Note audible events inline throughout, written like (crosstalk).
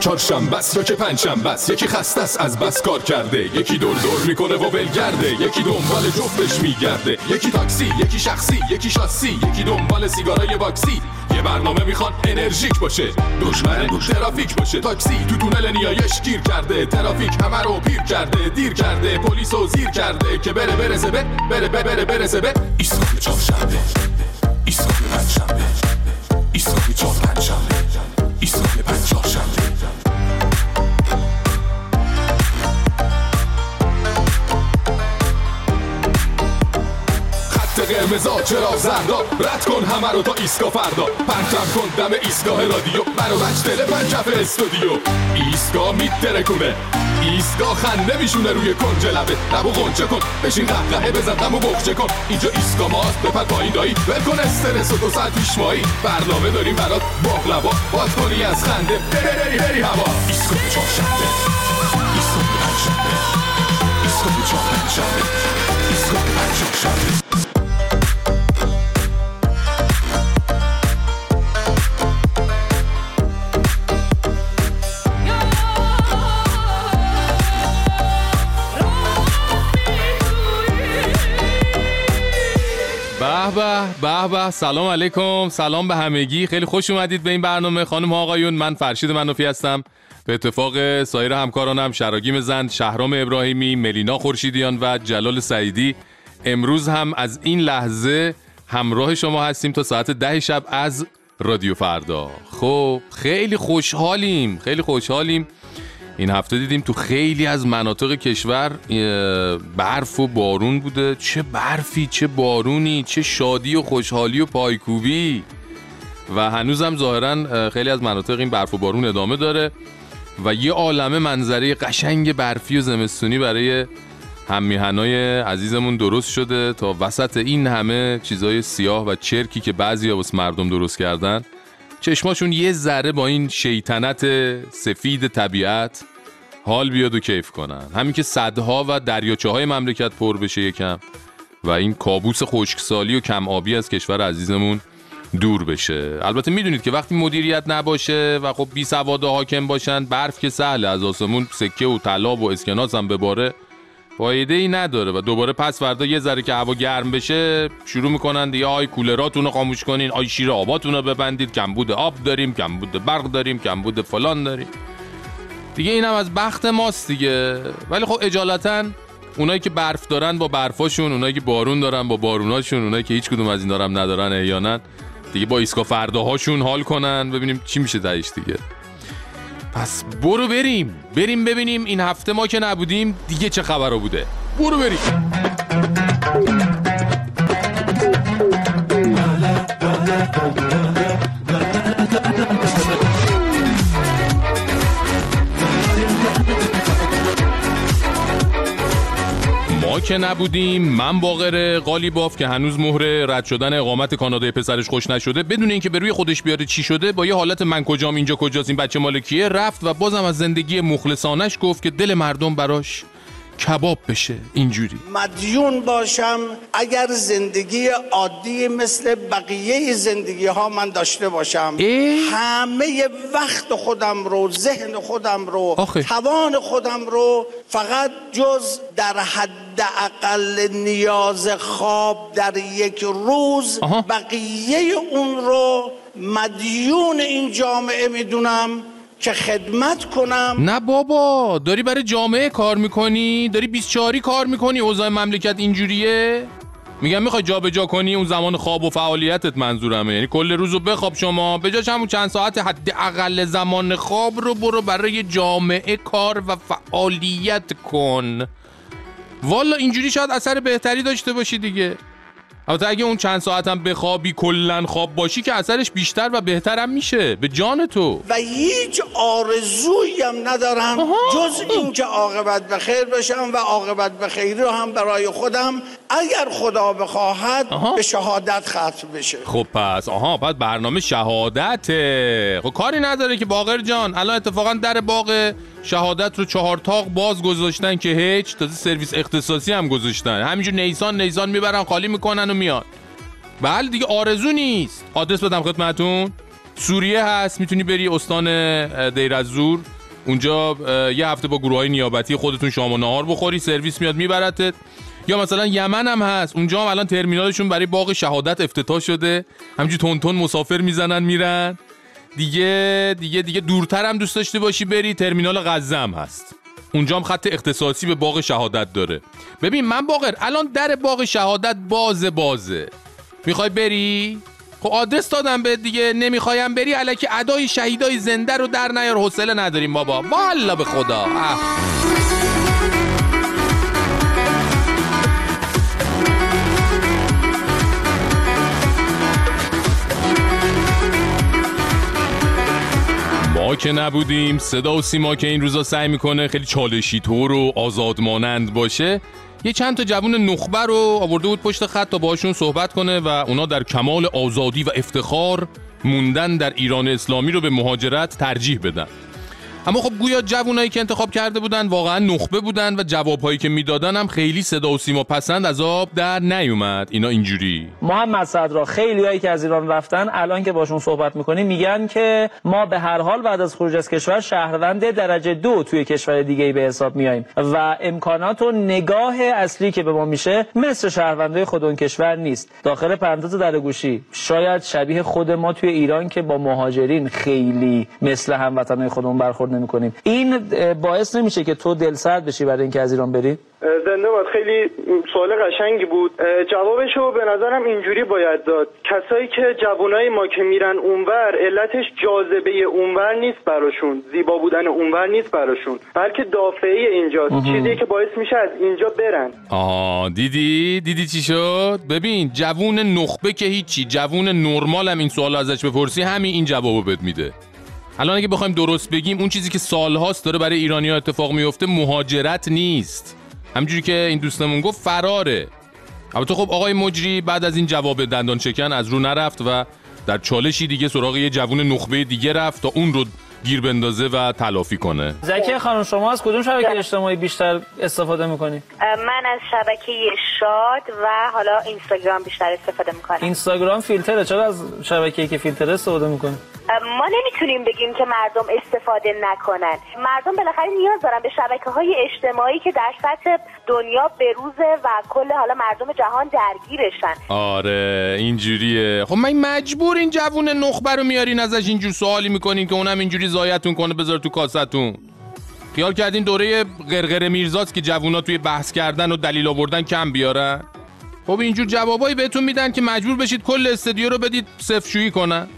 چهارشنبه است یا که پنجشنبه است. یکی خسته است از بس کار کرده. یکی دور دور می‌کنه و ولگرده یکی دنبال جفتش میگرده. یکی تاکسی یکی شخصی یکی شاسی یکی دنبال سیگارای باکسی. یه برنامه می‌خوان انرژیک باشه. دشمن ترافیک باشه. تاکسی تو تونل نیایش گیر کرده. ترافیک همه رو پیر کرده دیر کرده. پلیس و زیر کرده که بره برسه به بره بره بره برسه به. ایستگاه چهارشنبه. ایستگاه پنجشنبه قرمزا چرا زردا رد کن همه رو تا ایسکا فردا. پرتم کن دم ایستگاه رادیو. منو بچ دل پنجف استودیو. ایستگاه میترکونه ایستگاه خنده میشونه روی کنج لبه. لبو غنچه کن. بشین قهقهه بزن غمو بخچه کن. اینجا ایستگاه ماست. بپر پایین دایی. ول کن استرس و دو ساعت پیش مایی. برنامه داریم برات. باقلبا باد کنی از خنده. بری بری بری هوا. ایستگاه چهارشنبه ایستگاه پنجشنبه ایستگاه چهارشنبه ایستگاه پنجشنبه به به سلام علیکم. سلام به همگی. خیلی خوش اومدید به این برنامه. خانم آقایون من فرشید منوفی هستم. به اتفاق سایر همکارانم شراگیم زند شهرام ابراهیمی ملینا خورشیدیان و جلال سعیدی. امروز هم از این لحظه همراه شما هستیم تا ساعت ده شب از رادیو فردا. خب خیلی خوشحالیم. خیلی خوشحالیم. این هفته دیدیم تو خیلی از مناطق کشور برف و بارون بوده. چه برفی چه بارونی چه شادی و خوشحالی و پایکوبی. و هنوزم ظاهرا خیلی از مناطق این برف و بارون ادامه داره. و یه عالمه منظره قشنگ برفی و زمستونی برای هممیهنای عزیزمون درست شده تا وسط این همه چیزای سیاه و چرکی که بعضی واسه مردم درست کردن. چشماشون یه ذره با این شیطنت سفید طبیعت حال بیاد و کیف کنن. همین که صدها و دریاچه های مملکت پر بشه یکم و این کابوس خشکسالی و کم آبی از کشور عزیزمون دور بشه. البته می‌دونید که وقتی مدیریت نباشه و خب بی سواد حاکم باشن برف که سهله از آسمون سکه و طلا و اسکناس هم بباره فایده ای نداره و دوباره پس فردا یه ذره که هوا گرم بشه شروع می‌کنن دیگه آی کولراتون رو خاموش کنین آی شیر آباتون رو ببندید کمبود آب داریم کمبود برق داریم کمبود فلان داریم. دیگه اینم از بخت ماست دیگه. ولی خب اجالتا اونایی که برف دارن با برفاشون اونایی که بارون دارن با باروناشون اونایی که هیچ کدوم از این دارم ندارن احیانا دیگه با ایسکا فرداهاشون حال کنن ببینیم چی میشه تهش دیگه. پس برو بریم. بریم ببینیم این هفته ما که نبودیم دیگه چه خبرا بوده. برو بریم. که نبودیم من باقر قالیباف که هنوز مهر رد شدن اقامت کانادای پسرش خوش نشده. بدون اینکه به روی خودش بیاره چی شده با یه حالت من کجام اینجا کجاست این بچه مال کیه؟ رفت و بازم از زندگی مخلصانش گفت که دل مردم براش کباب بشه اینجوری مدیون باشم اگر زندگی عادی مثل بقیه زندگی ها من داشته باشم؟ همه وقت خودم رو ذهن خودم رو آخه. توان خودم رو فقط جز در حد اقل نیاز خواب در یک روز آها. بقیه اون رو مدیون این جامعه می‌دونم که خدمت کنم؟ نه بابا داری برای جامعه کار می‌کنی؟ داری 24 کار می‌کنی؟ اوضاع مملکت اینجوریه؟ میگم می‌خوای جابجا کنی؟ اون زمان خواب و فعالیتت منظورمه. یعنی کل روزو بخواب شما. به جاش همون چند ساعت حد اقل زمان خواب رو برو برای جامعه کار و فعالیت کن. والا اینجوری شاید اثر بهتری داشته باشی دیگه. البته اگه اون چند ساعت هم بخوابی کلا خواب باشی که اثرش بیشتر و بهترم میشه به جان تو و هیچ آرزویی هم ندارم آها. جز اینکه عاقبت به خیر بشم و عاقبت به خیر رو هم برای خودم اگر خدا بخواهد آها. به شهادت ختم بشه. خب پس آها پس برنامه شهادته. خب کاری نداره که باقر جان الان اتفاقا در باغ شهادت رو چهار تاق باز گذاشتن که هیچ تازه سرویس اختصاصی هم گذاشتن. همینجور نیسان نیسان می‌برن خالی می‌کنن و میان بله دیگه آرزو نیست. آدرس بدم خدمتون. سوریه هست می‌تونی بری استان دیر از زور. اونجا یه هفته با گروه های نیابتی خودتون شام و نهار بخوری سرویس میاد میبرتت. یا مثلا یمن هم هست. اونجا هم الان ترمینالشون برای باغ شهادت افتتاح شده. همجوری تون تون مسافر می‌زنن میرن. دیگه دیگه دیگه دورتر هم دوست داشته باشی بری. ترمینال غزه هم هست. اونجا هم خط اختصاصی به باغ شهادت داره. ببین من باقر الان در باغ شهادت بازه بازه. می‌خوای بری؟ خب آدرس دادم به دیگه نمی‌خوایم بری. علکی ادای شهیدای زنده رو در نیار. حوصله نداریم بابا. والا به خدا. ما که نبودیم صدا و سیما که این روزا سعی می‌کنه خیلی چالشی طور و آزادمانند باشه یه چند تا جوون نخبه رو آورده بود پشت خط تا باشون صحبت کنه و اونا در کمال آزادی و افتخار موندن در ایران اسلامی رو به مهاجرت ترجیح بدن. اما خب گویا جوونایی که انتخاب کرده بودن واقعا نخبه بودن و جوابهایی که می‌دادن هم خیلی صدا و سیما پسند از آب در نیومد. اینا اینجوری. محمد صدرا خیلی هایی که از ایران رفتن الان که باشون صحبت می‌کنیم میگن که ما به هر حال بعد از خروج از کشور شهروند درجه دو توی کشور دیگه به حساب میاییم و امکانات و نگاه اصلی که به ما میشه مثل شهروندای خود اون کشور نیست. داخل پرانتز در گوشی شاید شبیه خود ما توی ایران که با مهاجرین خیلی مثل هموطنای خودمون برخورد نمی‌کنیم. این باعث نمیشه که تو دلسرد بشی برای اینکه از ایران بری؟ زنده باد. خیلی سوال قشنگی بود. جوابش رو به نظرم اینجوری باید داد. کسایی که جوانای ما که میرن اونور علتش جاذبه اونور نیست براشون. زیبا بودن اونور نیست براشون. بلکه دافعه اینجاست. چیزی که باعث میشه از اینجا برن. آها دیدی؟ دیدی چی شد؟ ببین جوون نخبه که هیچی. جوون نرمال هم این سوال ازش بپرسی. همین این جوابو بهت میده. الان اگه بخوایم درست بگیم اون چیزی که سالهاست داره برای ایرانی ها اتفاق میفته مهاجرت نیست. همجوری که این دوستمون گفت فراره. البته خب آقای مجری بعد از این جواب دندان چکن از رو نرفت و در چالشی دیگه سراغ یه جوون نخبه دیگه رفت تا اون رو گیر بندازه و تلافی کنه. زکی خانم شما از کدوم شبکه اجتماعی بیشتر استفاده می‌کنی؟ من از شبکه شاد و حالا اینستاگرام بیشتر استفاده می‌کنم. اینستاگرام فیلتره. چرا از شبکه‌ای که فیلتر استفاده می‌کنی؟ ما نمی‌تونیم بگیم که مردم استفاده نکنن. مردم بالاخره نیاز دارن به شبکه های اجتماعی که در سطح دنیا بروزه و کل حالا مردم جهان درگیرشن آره اینجوریه. خب من مجبور این جوون نخبه رو میارین ازش اینجور سوالی می‌کنین که اونم اینجوری زایتون کنه بذار تو کاستون. خیال کردین دوره غرغره میرزاست که جوونا توی بحث کردن و دلیل آوردن کم بیارن خب اینجور جوابایی بهتون میدن که مجبور بشید کل استودیو رو بدید صفر کنن.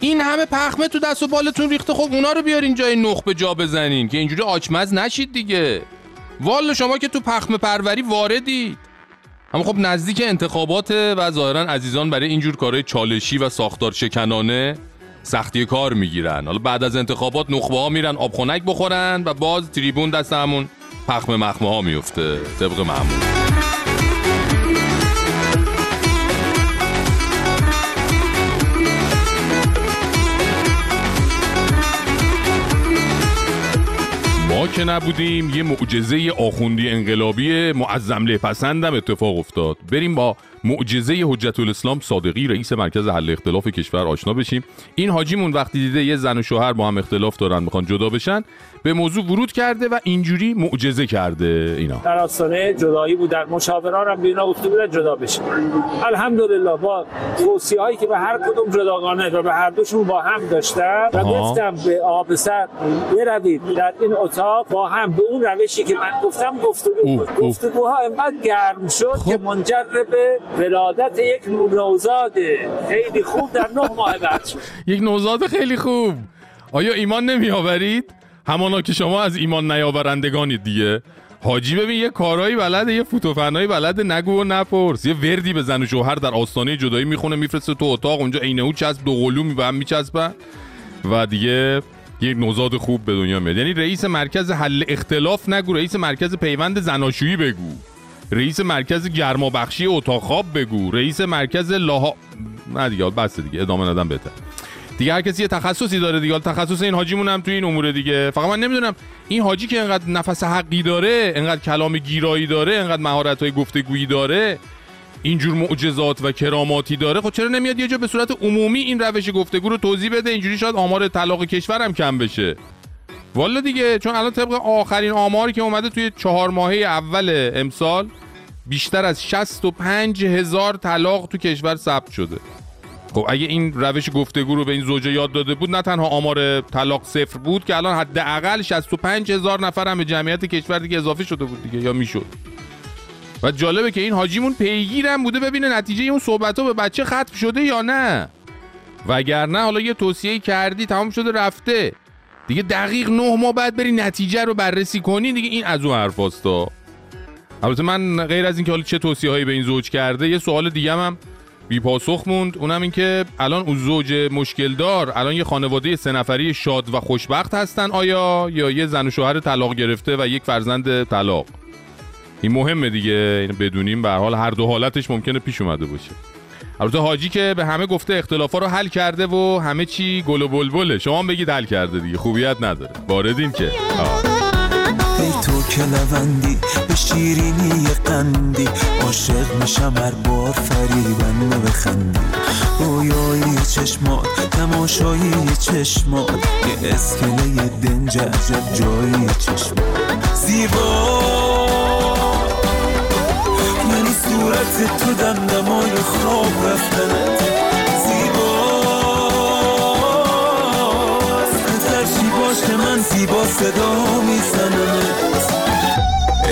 این همه پخمه تو دست و بالتون ریخته خب اونا رو بیارین جای نخبه جا بزنین که اینجوری آچمز نشید دیگه. والا شما که تو پخمه پروری واردید. اما خب نزدیک انتخابات و ظاهرا عزیزان برای اینجور کارهای چالشی و ساختار شکنانه سختی کار می‌گیرن. حالا بعد از انتخابات نخبه ها میرن آب خنک بخورن و باز تریبون دست همون پخمه مخمه ها میفته طبق معمول. ما که نبودیم یه معجزه آخوندی انقلابی معظم پسندم اتفاق افتاد. بریم با معجزه حجت الاسلام صادقی رئیس مرکز حل اختلاف کشور آشنا بشیم. این حاجیمون وقتی دیده یه زن و شوهر با هم اختلاف دارن می‌خوان جدا بشن. به موضوع ورود کرده و اینجوری معجزه کرده اینا. در آستانه جدایی بودن. مشاوران هم بینا گفته بودن جدا بشه الحمدلله با توصیه هایی که به هر کدوم جداگانه و به هر دوشون با هم داشتن و گفتم به آب سر بروید. در این اتاق با هم به اون روشی که من گفتم گفتگو گفتگوها اینقدر گرم شد خب. که منجر به ولادت یک نوزاد خیلی خوب در نه ماه بعد شد. یک نوزاد خیلی خوب. آیا ایمان نمی آورید؟ همانا که شما از ایمان نیاورندگانید دیگه. حاجی ببین یه کارایی بلده یه فوتوفنایی بلده نگو و نپرس. یه وردی به زن و شوهر در آستانه جدایی می‌خونه میفرسته تو اتاق اونجا عینه او چسب دو قلو به هم میچسبن و دیگه یک نوزاد خوب به دنیا میاد. یعنی رئیس مرکز حل اختلاف نگو رئیس مرکز پیوند زناشویی بگو. رئیس مرکز گرما بخشی اتاق خواب بگو. رئیس مرکز لاها نه دیگه بس دیگه ادامه ندم بهتر. دیگه هر کسی یه تخصصی داره دیگه. تخصص این حاجیمون هم توی این امور دیگه. فقط من نمی‌دونم این حاجی که انقدر نفس حقی داره انقدر کلام گیرایی داره انقدر مهارت های گفتگویی داره اینجور معجزات و کراماتی داره خب چرا نمیاد یه جا به صورت عمومی این روش گفتگو رو توضیح بده؟ اینجوری شاید آمار طلاق کشورم کم بشه. والا دیگه چون الان طبق آخرین آماری که اومده توی چهار ماهه اول امسال بیشتر از 65 هزار طلاق تو کشور ثبت شده. خب اگه این روش گفتگو رو به این زوجه یاد داده بود نه تنها آمار طلاق صفر بود که الان حداقل 65 هزار نفر هم به جمعیت کشور دیگه اضافه شده بود دیگه یا می‌شد. و جالبه که این حاجیمون پیگیرم بوده ببینه نتیجه اون صحبت ها به بچه ختم شده یا نه. وگرنه حالا یه توصیه کردی تمام شده رفته. دیگه دقیق نه ماه بعد بری نتیجه رو بررسی کنی دیگه این از اون حرفاستا البته من غیر از اینکه حالا چه توصیه هایی به این زوج کرده یه سوال دیگه هم بی پاسخ موند. اونم این که الان اون زوج مشکل دار الان یه خانواده سه نفری شاد و خوشبخت هستن. آیا؟ یا یه زن و شوهر طلاق گرفته و یک فرزند طلاق. این مهمه دیگه. این بدونیم. به حال هر دو حالتش ممکنه پیش اومده باشه. البته حاجی که به همه گفته اختلافا رو حل کرده و همه چی گل و بلبله. شما هم بگید حل کرده دیگه. خوبیت نداره. واردین که. آه. ای تو که لوندی به شیرینی قندی عاشق میشم هر بار فریبن بخندی. رویایی چشمات تماشایی چشمات یه اسکله دنج عجب جایی چشمات. زیبا. یعنی صورت تو دمدمای خواب رفتنت. ترشی باشه من زیبا صدا میزنمت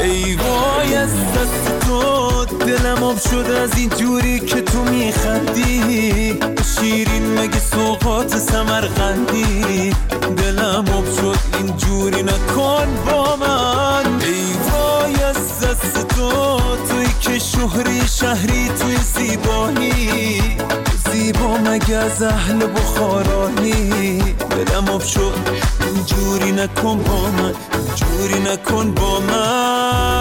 ای وای از دست تو دلم آب شد از این جوری که تو میخندی. شیرین مگه سوقات سمرقندی؟ دلم آب شد این جوری نکن با من. ای وای از دست تو که شهری شهری توی زیبایی. زیبا مگه از اهل بخارانی دلم آب شد اینجوری نکن با من اینجوری نکن با من.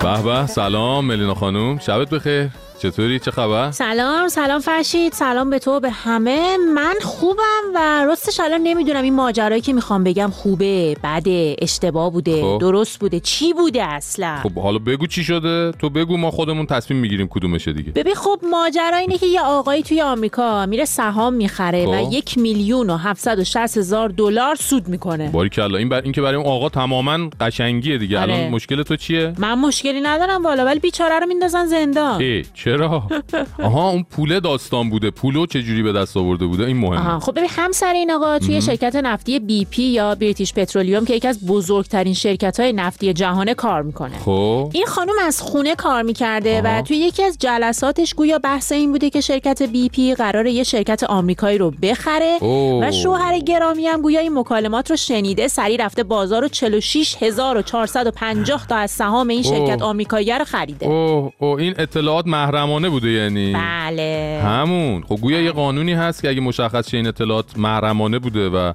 به به سلام ملینا خانوم شبت بخیر. چطوری؟ چه خبر؟ سلام سلام فرشید سلام به تو به همه. من خوبم و راستش الان نمی‌دونم این ماجرایی که می‌خوام بگم خوبه بده اشتباه بوده خب. درست بوده چی بوده اصلا؟ خب حالا بگو چی شده؟ تو بگو ما خودمون تصمیم می‌گیریم کدومشه دیگه. ببین خب ماجرا اینه که یه آقایی توی آمریکا میره سهام می‌خره و خب. یک میلیون و 760 هزار دلار سود می‌کنه. باریکلا این بر این که برای اون آقا تماما قشنگیه دیگه. آره. الان مشکل تو چیه؟ من مشکلی ندارم والا ولی بیچاره رو میندازن زندان. ای چرا؟ آها اون پوله داستان بوده. پولو چه جوری به دست آورده بوده؟ این مهمه. آها خب ببین همسر این آقا توی شرکت نفتی BP یا British Petroleum که یکی از بزرگترین شرکت های نفتی جهانه کار می‌کنه. خب. این خانم از خونه کار می‌کرده آها. و توی یکی از جلساتش گویا بحث این بوده که شرکت BP قراره یه شرکت آمریکایی رو بخره اوه. و شوهر گرامی هم گویا این مکالمات رو شنیده. سری رفته بازار و 46450 تا از سهام این. شرکت آمریکایی رو خریده. اوه اوه این اطلاعات محرمانه بوده یعنی؟ بله. همون. خب گویا یه قانونی هست که اگه مشخص این اطلاعات محرمانه بوده و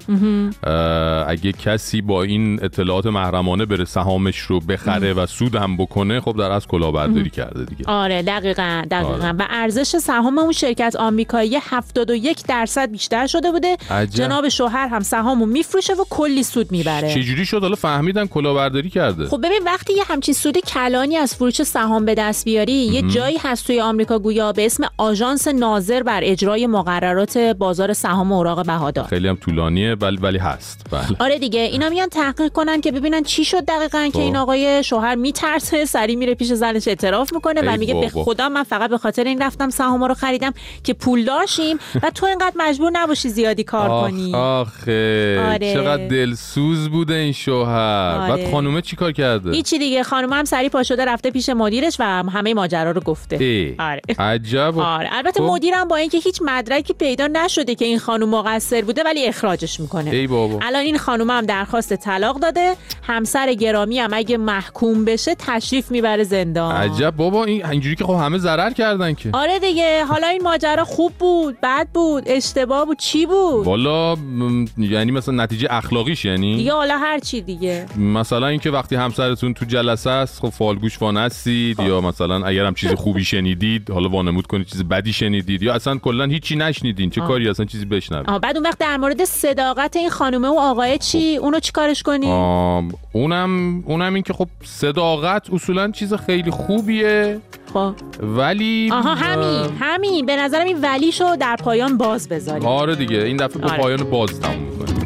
اگه کسی با این اطلاعات محرمانه بره سهامش رو بخره و سود هم بکنه خب در از کلاهبرداری کرده دیگه. آره دقیقا دقیقا. آره. و ارزش سهام اون شرکت آمریکایی 71 درصد بیشتر شده بوده. عجب. جناب شوهر هم سهامو میفروشه و کلی سود می‌بره. چجوری شد؟ حالا فهمیدن کلاهبرداری کرده. خب ببین وقتی یه همچین سود کلانی از فروش سهام به دست بیاری یه جایی هست توی آمریکا گویا به اسم آژانس ناظر بر اجرای مقررات بازار سهام اوراق بهادار خیلی هم طولانیه ولی ولی هست بله آره دیگه اینا میان تحقیق کنن که ببینن چی شد دقیقا خب. که این آقای شوهر میترسه سری میره پیش زنش اعتراف می‌کنه و میگه به. خدا من فقط به خاطر این رفتم سهام رو خریدم که پول داشتیم و تو اینقدر مجبور نباشی زیادی کار آخ کنی آخه آره. چقدر دلسوز بوده این شوهر آره. بعد خانومه چی کار کرده هیچی دیگه خانم هم سری پا شده رفته پیش مدیرش و همه ماجرا رو گفته ای آره. عجب آره. البته خب. مدیرم با اینکه هیچ مدرکی پیدا نشده که این خانم مقصر بوده ولی اخراجش می‌کنه. ای بابا. الان این خانم هم درخواست طلاق داده. همسر گرامی هم اگه محکوم بشه تشریف می‌بره زندان. عجب. بابا این اینجوری که خب همه ضرر کردن که. آره دیگه. حالا این ماجرا خوب بود بد بود اشتباه بود چی بود؟ والا م، یعنی مثلا نتیجه اخلاقیش یعنی؟ دیگه حالا هر چی دیگه. مثلا اینکه وقتی همسرتون تو جلسه است خب فالگوش وانستید یا مثلا اگر هم چیز خوبی شنیدید (laughs) شنیدید حالا وانمود کنید چیز بدی شنیدید یا اصلا کلا هیچی نشنیدین چه کاری اصلا چیزی بشنوید؟ آه بعد اون وقت در مورد صداقت این خانومه و آقای چی اونو چیکارش کنی؟ آم، اونم اونم این که خب صداقت اصولا چیز خیلی خوبیه. خب. ولی آها همین همین. به نظرم این ولیشو در پایان باز بذاری آره دیگه این دفعه با آره. پایان باز تموم می‌کنیم.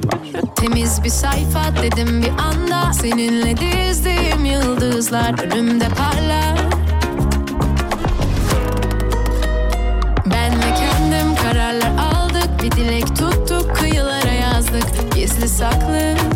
Temiz bir sayfa dedim bir anda. Seninle dizdiğim yıldızlar önümde parlar. Saklı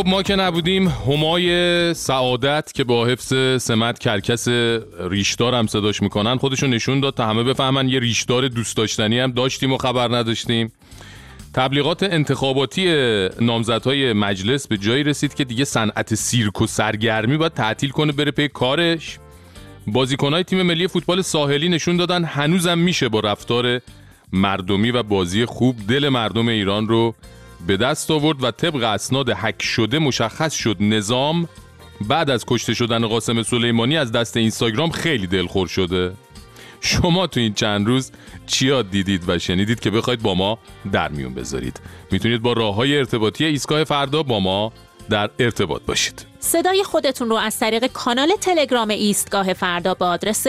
خب ما که نبودیم همای سعادت که با حفظ سمت کرکس ریشدار هم صداش می‌کنن خودشون نشون داد تا همه بفهمن یه ریشدار دوست داشتنی هم داشتیم و خبر نداشتیم. تبلیغات انتخاباتی نامزدهای مجلس به جایی رسید که دیگه صنعت سیرک و سرگرمی باید تعطیل کنه بره پی کارش. بازیکنهای تیم ملی فوتبال ساحلی نشون دادن هنوزم میشه با رفتار مردمی و بازی خوب. دل مردم ایران رو به دست آورد و طبق اسناد حک شده مشخص شد نظام بعد از کشته شدن قاسم سلیمانی از دست اینستاگرام خیلی دلخور شده. شما تو این چند روز چیا دیدید و شنیدید که بخواید با ما در میون بذارید. می‌تونید با راه های ارتباطی ایستگاه فردا با ما در ارتباط باشید. صدای خودتون رو از طریق کانال تلگرام ایستگاه فردا به آدرس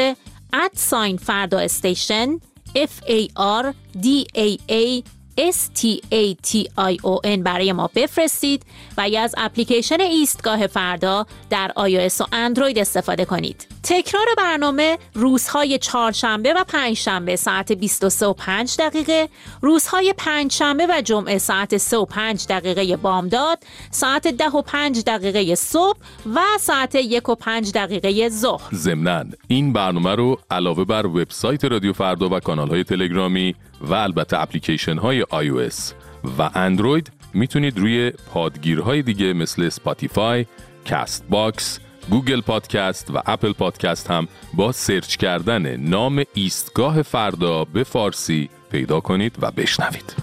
ادساین فردا استیشن F A R D A A S T A T I O N برای ما بفرستید و یا از اپلیکیشن ایستگاه فردا در iOS و اندروید استفاده کنید. تکرار برنامه روزهای چهارشنبه و پنجشنبه ساعت 23 و 5 دقیقه، روزهای پنجشنبه و جمعه ساعت 3 و 5 دقیقه بامداد، ساعت 10 و 5 دقیقه صبح و ساعت 1 و 5 دقیقه ظهر. ضمناً این برنامه رو علاوه بر وبسایت رادیو فردا و کانال های تلگرامی و البته اپلیکیشن های iOS و اندروید می‌تونید روی پادگیرهای دیگه مثل Spotify، Castbox، Google Podcast و Apple Podcast هم با سرچ کردن نام ایستگاه فردا به فارسی پیدا کنید و بشنوید.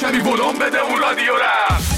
کمی رفت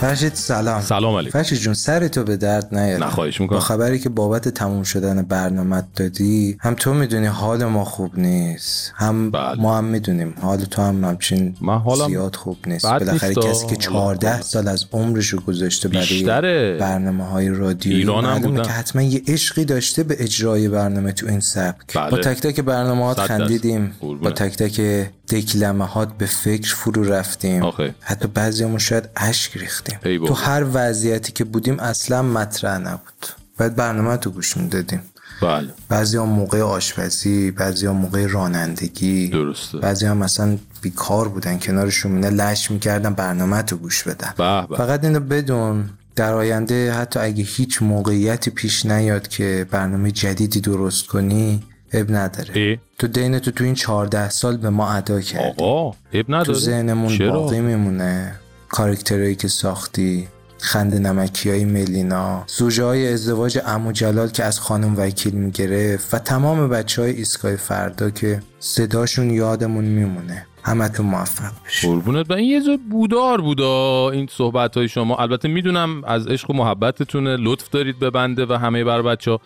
فرشید سلام سلام علیکم فرشید جون سر تو به درد نیاد نه خواهش می‌کنم با خبری که بابت تموم شدن برنامه دادی هم تو می‌دونی حال ما خوب نیست هم بله. ما هم می‌دونیم حال تو هم همچین من حالم زیاد خوب نیست بالاخره. کسی که حالا 14 حالا. سال از عمرش رو گذاشته برای بیشتره. برنامه های رادیویی ایران هم بودم. که حتما یه عشقی داشته به اجرای برنامه تو این سبک بله. با تک تک برنامه. خندیدیم. با تک تک دکلمه هات به فکر فرو رفتیم آخه. حتی بعضیمون شاید اشک ریختیم. تو هر وضعیتی که بودیم اصلا مطرح نبود باید برنامه تو گوش می‌دادیم بله بعضی هم موقع آشپزی بعضی هم موقع رانندگی درسته. بعضی هم مثلا بیکار بودن کنار شومینه لش می‌کردن برنامه تو گوش بدن به به. فقط اینو بدون در آینده حتی اگه هیچ موقعیتی پیش نیاد که برنامه جدیدی درست کنی اب نداره. ای؟ تو دین تو تو این 14 سال به ما ادا کردی. آقا اب نداره. تو ذهنمون؟ باقی میمونه. کارکترهایی که ساختی خند نمکی های ملینا زوجه های ازدواج امو جلال که از خانم وکیل می‌گرفت و تمام بچه های ایستگاه فردا که صداشون یادمون میمونه. همتون موفق بشید قربونت. این یه جور بودار بودا این صحبت های شما. البته می‌دونم از عشق و محبتتونه لطف دارید به بنده و همه بر بچه ها.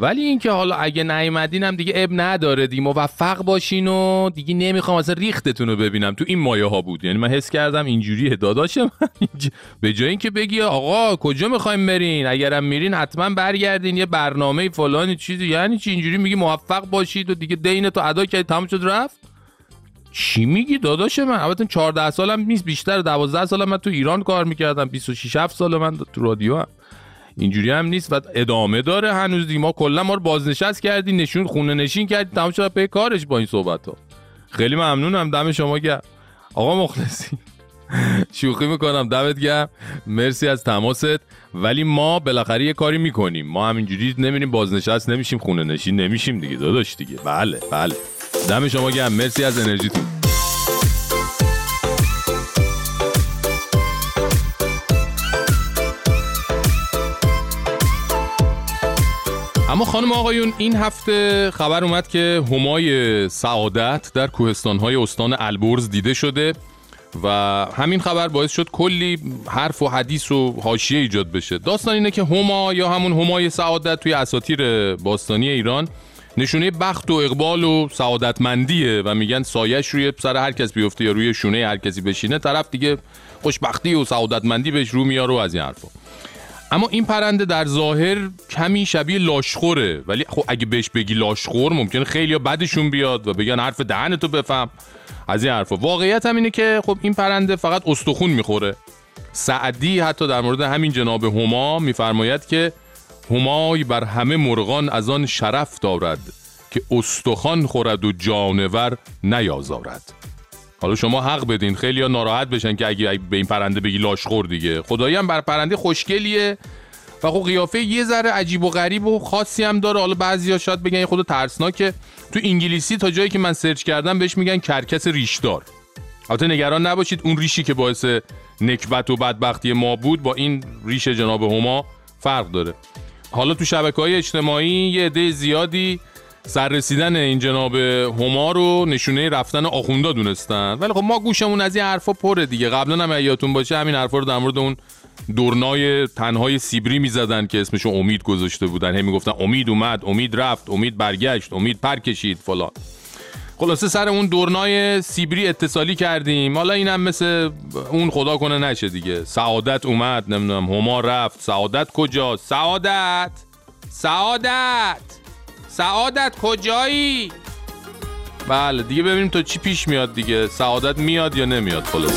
ولی اینکه حالا اگه نیومدین هم دیگه اب نداره دی موفق باشین و دیگه نمی‌خوام اصلا ریختتون رو ببینم. تو این مایه ها بود. یعنی من حس کردم اینجوریه داداش من به جای اینکه بگی آقا کجا می‌خوایم برین؟ اگرم میرین حتما برگردین. یه برنامه فلانی چیزی. یعنی چی؟ اینجوری میگی موفق باشید و دیگه دین تو ادا کردی تمام شد رفت؟ چی میگی داداش من؟ البته 14 سالم نیست بیشتر 12 سالم. من تو ایران کار می‌کردم 26 7 سال من تو رادیو هم. اینجوری هم نیست. و ادامه داره هنوز دیگه. ما کلا ما رو بازنشست کردی نشون خونه نشین کردی تمام شد. به کارش با این صحبت ها خیلی ممنونم. دم شما گرم. آقا مخلصی. (laughs) شوخی می‌کنم. دمت گرم. مرسی از تماست. ولی ما بالاخره یه کاری می‌کنیم. ما همینجوری نمیریم بازنشست نمیشیم خونه نشین نمیشیم دیگه. داداش دیگه. بله بله. دم شما گرم. مرسی از انرژیتون. اما خانم آقایون این هفته خبر اومد که همای سعادت در کوهستانهای استان البرز دیده شده و همین خبر باعث شد کلی حرف و حدیث و حاشیه ایجاد بشه. داستان اینه که هما یا همون همای سعادت توی اساطیر باستانی ایران نشونه بخت و اقبال و سعادتمندیه و میگن سایش روی سر هر کس بیفته یا روی شونه هر کسی بشینه طرف دیگه خوشبختی و سعادتمندی بهش رو میاره و از این حرفا. اما این پرنده در ظاهر کمی شبیه لاشخوره. ولی خب اگه بهش بگی لاشخور ممکنه خیلی بدشون بیاد و بگن حرف دهنتو بفهم. از این حرفا. واقعیت هم اینه که خب این پرنده فقط استخون می‌خوره. سعدی حتی در مورد همین جناب هما میفرماید که همای بر همه مرغان از آن شرف دارد که استخوان خورد و جانور نیازارد. حالا شما حق بدین. خیلی ها ناراحت بشن که اگه به این پرنده بگی لاشخور دیگه. خدایی هم بر پرنده خوشگلیه و خب قیافه یه ذره عجیب و غریب و خاصی هم داره. حالا بعضیا شاید بگن خود ترسناکه. تو انگلیسی تا جایی که من سرچ کردم بهش میگن کرکس ریشدار. البته نگران نباشید اون ریشی که باعث نکبت و بدبختی ما بود با این ریش جناب هما فرق داره. حالا تو شبکه های اجتماعی یه عده زیادی سر رسیدن این جناب هما رو نشونه رفتن آخوندا دونستن. ولی خب ما گوشمون از این حرفا پره دیگه. قبلا هم یادتون باشه همین حرفا رو در مورد اون دورنای تنهای سیبری می‌زدن که اسمشو امید گذاشته بودن. هی می‌گفتن امید اومد امید رفت امید برگشت امید پر کشید فلان. خلاصه سر اون دورنای سیبری اتصالی کردیم. حالا اینم مثل اون خدا کنه نشه دیگه. سعادت اومد نمی‌دونم هما رفت. سعادت کجا سعادت! سعادت! سعادت کجایی؟ بله دیگه ببینیم تا چی پیش میاد دیگه. سعادت میاد یا نمیاد خلاصه.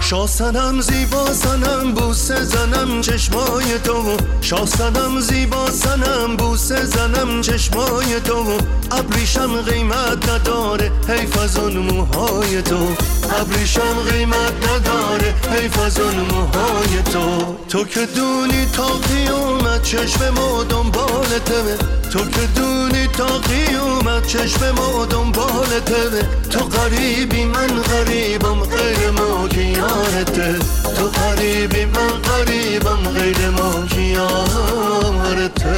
شاسنم زیبا سنم بوسه زنم چشمای تو. شاسنم زیبا سنم بوسه زنم چشمای تو. ابریشم قیمت نداره حیف از اون موهای تو. ابریشم قیمت نداره حیف از اون موهای تو. تو که دونی تا قیامت چشم ما دنبالته تو که دونی تا قیامت چشم ما دنبالته تو غریبی من غریبم غیر ما کی یارته. تو غریبی من غریبم غیر ما کی یارته.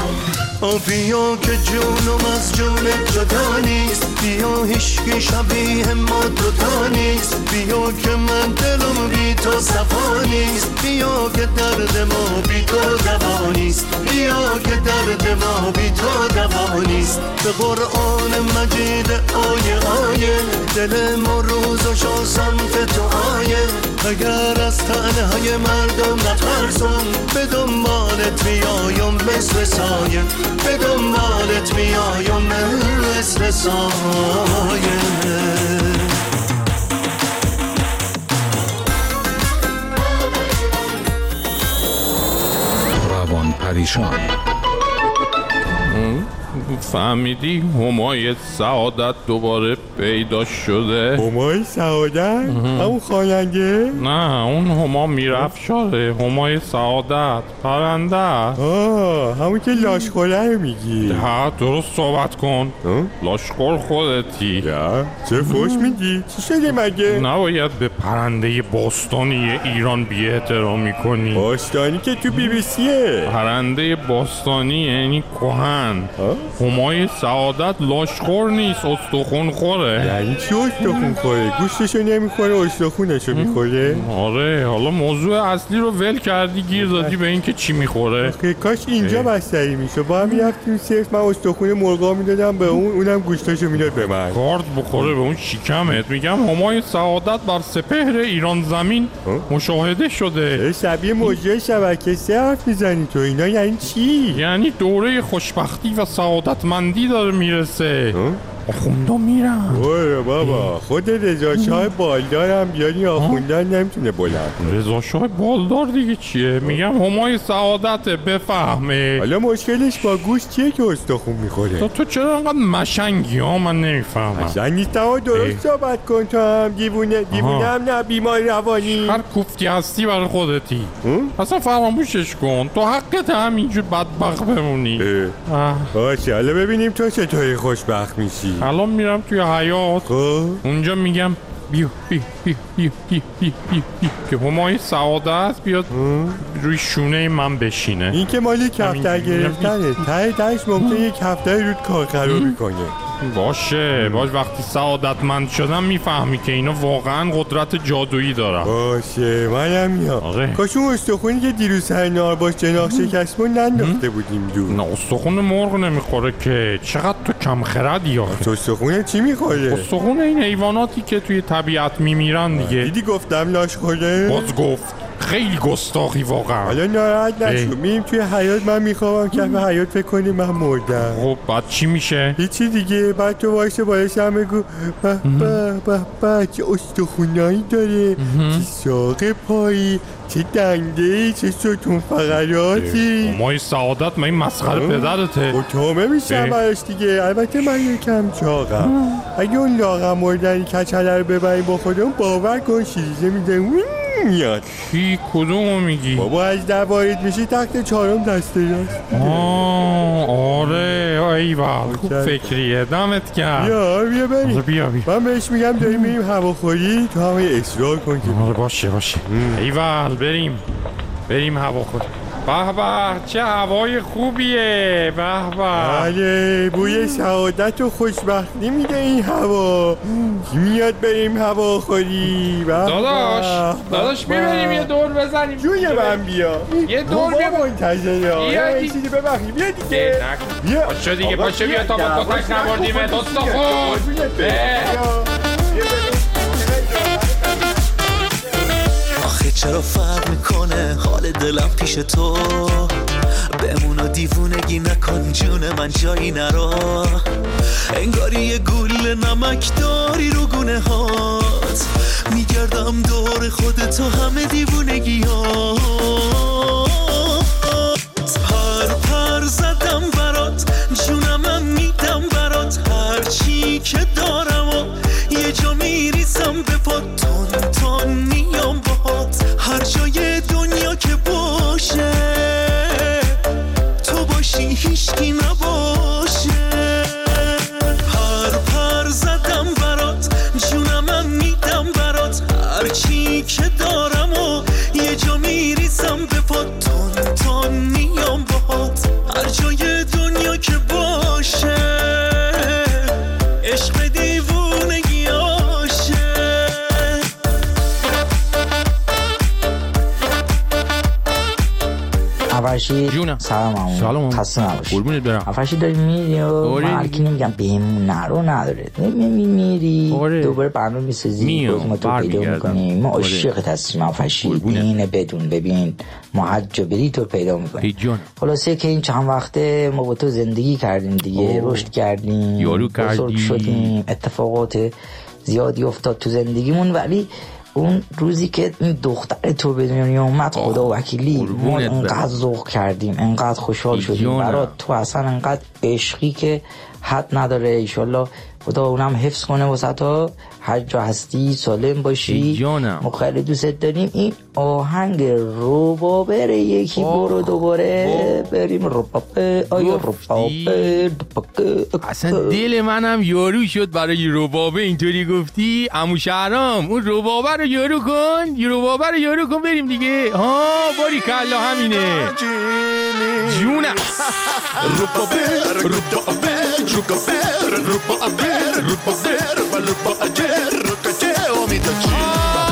آ بیا که جونم از جونت جدا نیست. بیا هیچکی شبیه ما دوتا نیست. بیا که من دلم بی تو صفا نیست. بیا که درد ما بی تو دوا نیست. بیا که درد ما بی تو دوا نیست. به قرآن مجید آیه آیه دل ما روز و شاسم تو آیه. اگر از تنهای مردم نترسم به دنبالت بیایم مثل سایه. به دنبالت بیایم مثل سایه. روان پریشان فهمیدی همای سعادت دوباره پیدا شده؟ همای سعادت؟ همون خواننده؟ نه اون هما می‌رفت شده همای سعادت پرنده. آه همون که لاشخوره رو میگی. ها درست صحبت کن. لاشخور خودتی. چه فوش میگی؟ چی شده مگه؟ نباید به پرنده باستانی ایران بی احترامی کنی باستانی که تو بی بی سیه. پرنده باستانی یعنی کهن. همای سعادت لاشخور نیست استخون خوره یعنی چی استخون خوره؟ گوشتشو نمی‌خوره استخونشو می‌خوره؟ آره حالا موضوع اصلی رو ول کردی گیر دادی به اینکه چی می‌خوره. که کاش اینجا بستری میشه با هم می‌رفتیم صرف من استخون مرغا می‌دادم به اون اونم گوشتاشو می‌داد به من. کارد بخوره به اون شکمت. میگم همای سعادت بر سپهر ایران زمین مشاهده شده. شبیه موجه شبکه سه حرف می‌زنی تو اینا. یعنی چی؟ یعنی دوره خوشبختی و سعادتمندی داره می‌رسه آخوندا میرم برو بابا خود رضا شاه بالدارم بیاری آخوندن نمی‌تونه بلند. رضا شاه بالدار دیگه چیه؟ میگم همای سعادت بفهمه. حالا مشکلش با گوشت چیه که استخون می‌خوره؟ تو, تو چرا انقدر مشنگی ها؟ من نمی‌فهمم. و ای. درست صحبت کن تو هم دیوونه دیوونه هم نه بیمار روانی. هر کوفتی هستی برای خودتی. اصلا فراموشش کن. تو حقت همینجور بدبخت بمونی. باشه حالا ببینیم تو چطوری خوشبخت میشی. الان میرم توی حیات خب. اونجا میگم بیا بیا بیا بیا بیا بیا بیا که همای سعادت بیاد روی شونه من بشینه. این که مالی کفتر گرفتنه تای تایش ممکنه یک کفتر رود کار قرار کنه باشه باش وقتی سعادتمند شدم می‌فهمی که اینا واقعا قدرت جادویی دارن. باشه منم میام آره. کاش اون استخونی که دیروز سر نار باش جناح شکستمون ننداخته بودیم دور. نه استخون مرغ نمی‌خوره که. چقدر تو کم خردی آخه. تو استخونه چی می‌خوره؟ استخون این حیواناتی که توی طبیعت میمیرن دیگه. دیدی گفتم لاش خوره؟ باز گفت. خیلی گستاخی واقعا. حالا ناراحت. نشو. میریم توی حیات من می‌خوام کف حیات فکر کنی من مردم. خب بعد چی میشه؟ هیچی دیگه. بعد تو وایسه بالش هم بگو به به به به چه استخونایی داره؟ چه ساق پایی؟ چه دنده چه ستون فقراتی؟ مای سعادت من این مسخره؟ پدرته. تومه میشم. براش دیگه. البته من یکم چاقم. اگه اون لاغم مردنی کچله رو ببریم با خودمون باور کن شیریزه میده. میاد. کی کدومو میگی؟ بابا از در وارد میشی تخت چهارم دسته راست آه آره. خوب اوکی. فکریه. دمت گرم. بیا بیا بریم. آره، بیا بیا. من بهش میگم داریم میریم هواخوری تو همه اصرار کن که آره باشه باشه. ایول بریم. بریم هوا خود به به چه هوای خوبیه. به به. بله بوی سعادت و خوشبختی میده این هوا. میاد بریم هواخوری به داداش. داداش. می‌بریم یه دور بزنیم. جوی من بیا. یه دور بیا بیا یه دیگه. چیزی ببخشید بیا دیگه. بیا. پاشو دیگه پاشو بیا. تا با کتک نبردیمه. دوست خود. چرا فرق می‌کنه؟ حال دلم پیش تو. بمون و دیوونگی نکن جون من جایی نرا انگاری یه گل نمک داری رو گونه هات. میگردم دور خودتو همه دیوونگی هات پر پر زدم افرشی جونم. سلام عمو. سلام خسته نباشی قربونت برم داری میری و آره من هرکی نمیگم بهمون نرو نداره نمی میری آره. دوباره برنامه می‌سازی میام. ما تو پیدا. می‌کنیم ما. عاشقت هستیم قربونت. این بدون ببین ما هر جا بری تو پیدا می‌کنیم ای جان خلاصه که این چند وقته ما با تو زندگی کردیم دیگه. رشد کردیم یارو بزرگ کردی. شدیم اتفاقات زیادی افتاد تو زندگیمون ولی اون روزی که این دختر تو به دنیا اومد خدا وکیلی ما. انقدر ذوق کردیم انقدر خوشحال شدیم. برات تو اصلا انقدر عشقی که حد نداره ایشالله خدا اونم حفظ کنه واسه تا هر جا هستی سالم باشی. جانم. ما خیلی دوست داریم. این آهنگ روبابره یکی. برو دوباره. بریم روبابه آیا روبابه اصلا دل منم یارو شد برای ربابه اینطوری گفتی؟ امو شهرام اون ربابه رو یارو کن. یه ربابه رو یارو کن. بریم دیگه. ها باری کلا همینه. جونم. druga vera, lupa a vera, lupa vera, pa lupa a vera, che te o mi da ci.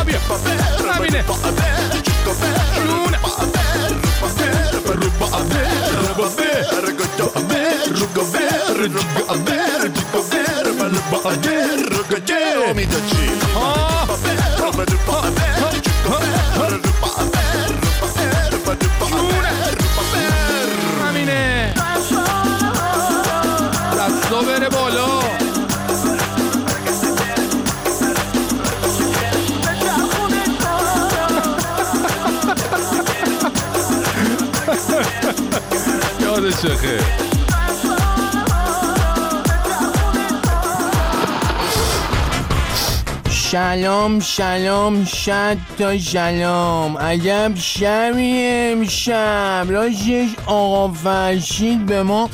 Abbia pa vera, mi ne pa a vera, druga vera, luna pa a vera, pa vera, pa lupa a vera, pa vera, che te a vera, druga vera, druga a vera, druga vera, pa lupa a vera, che te o mi da ci. سلام سلام صد تا سلام عجب شبیه امشب. راستش آقا فرشید به ما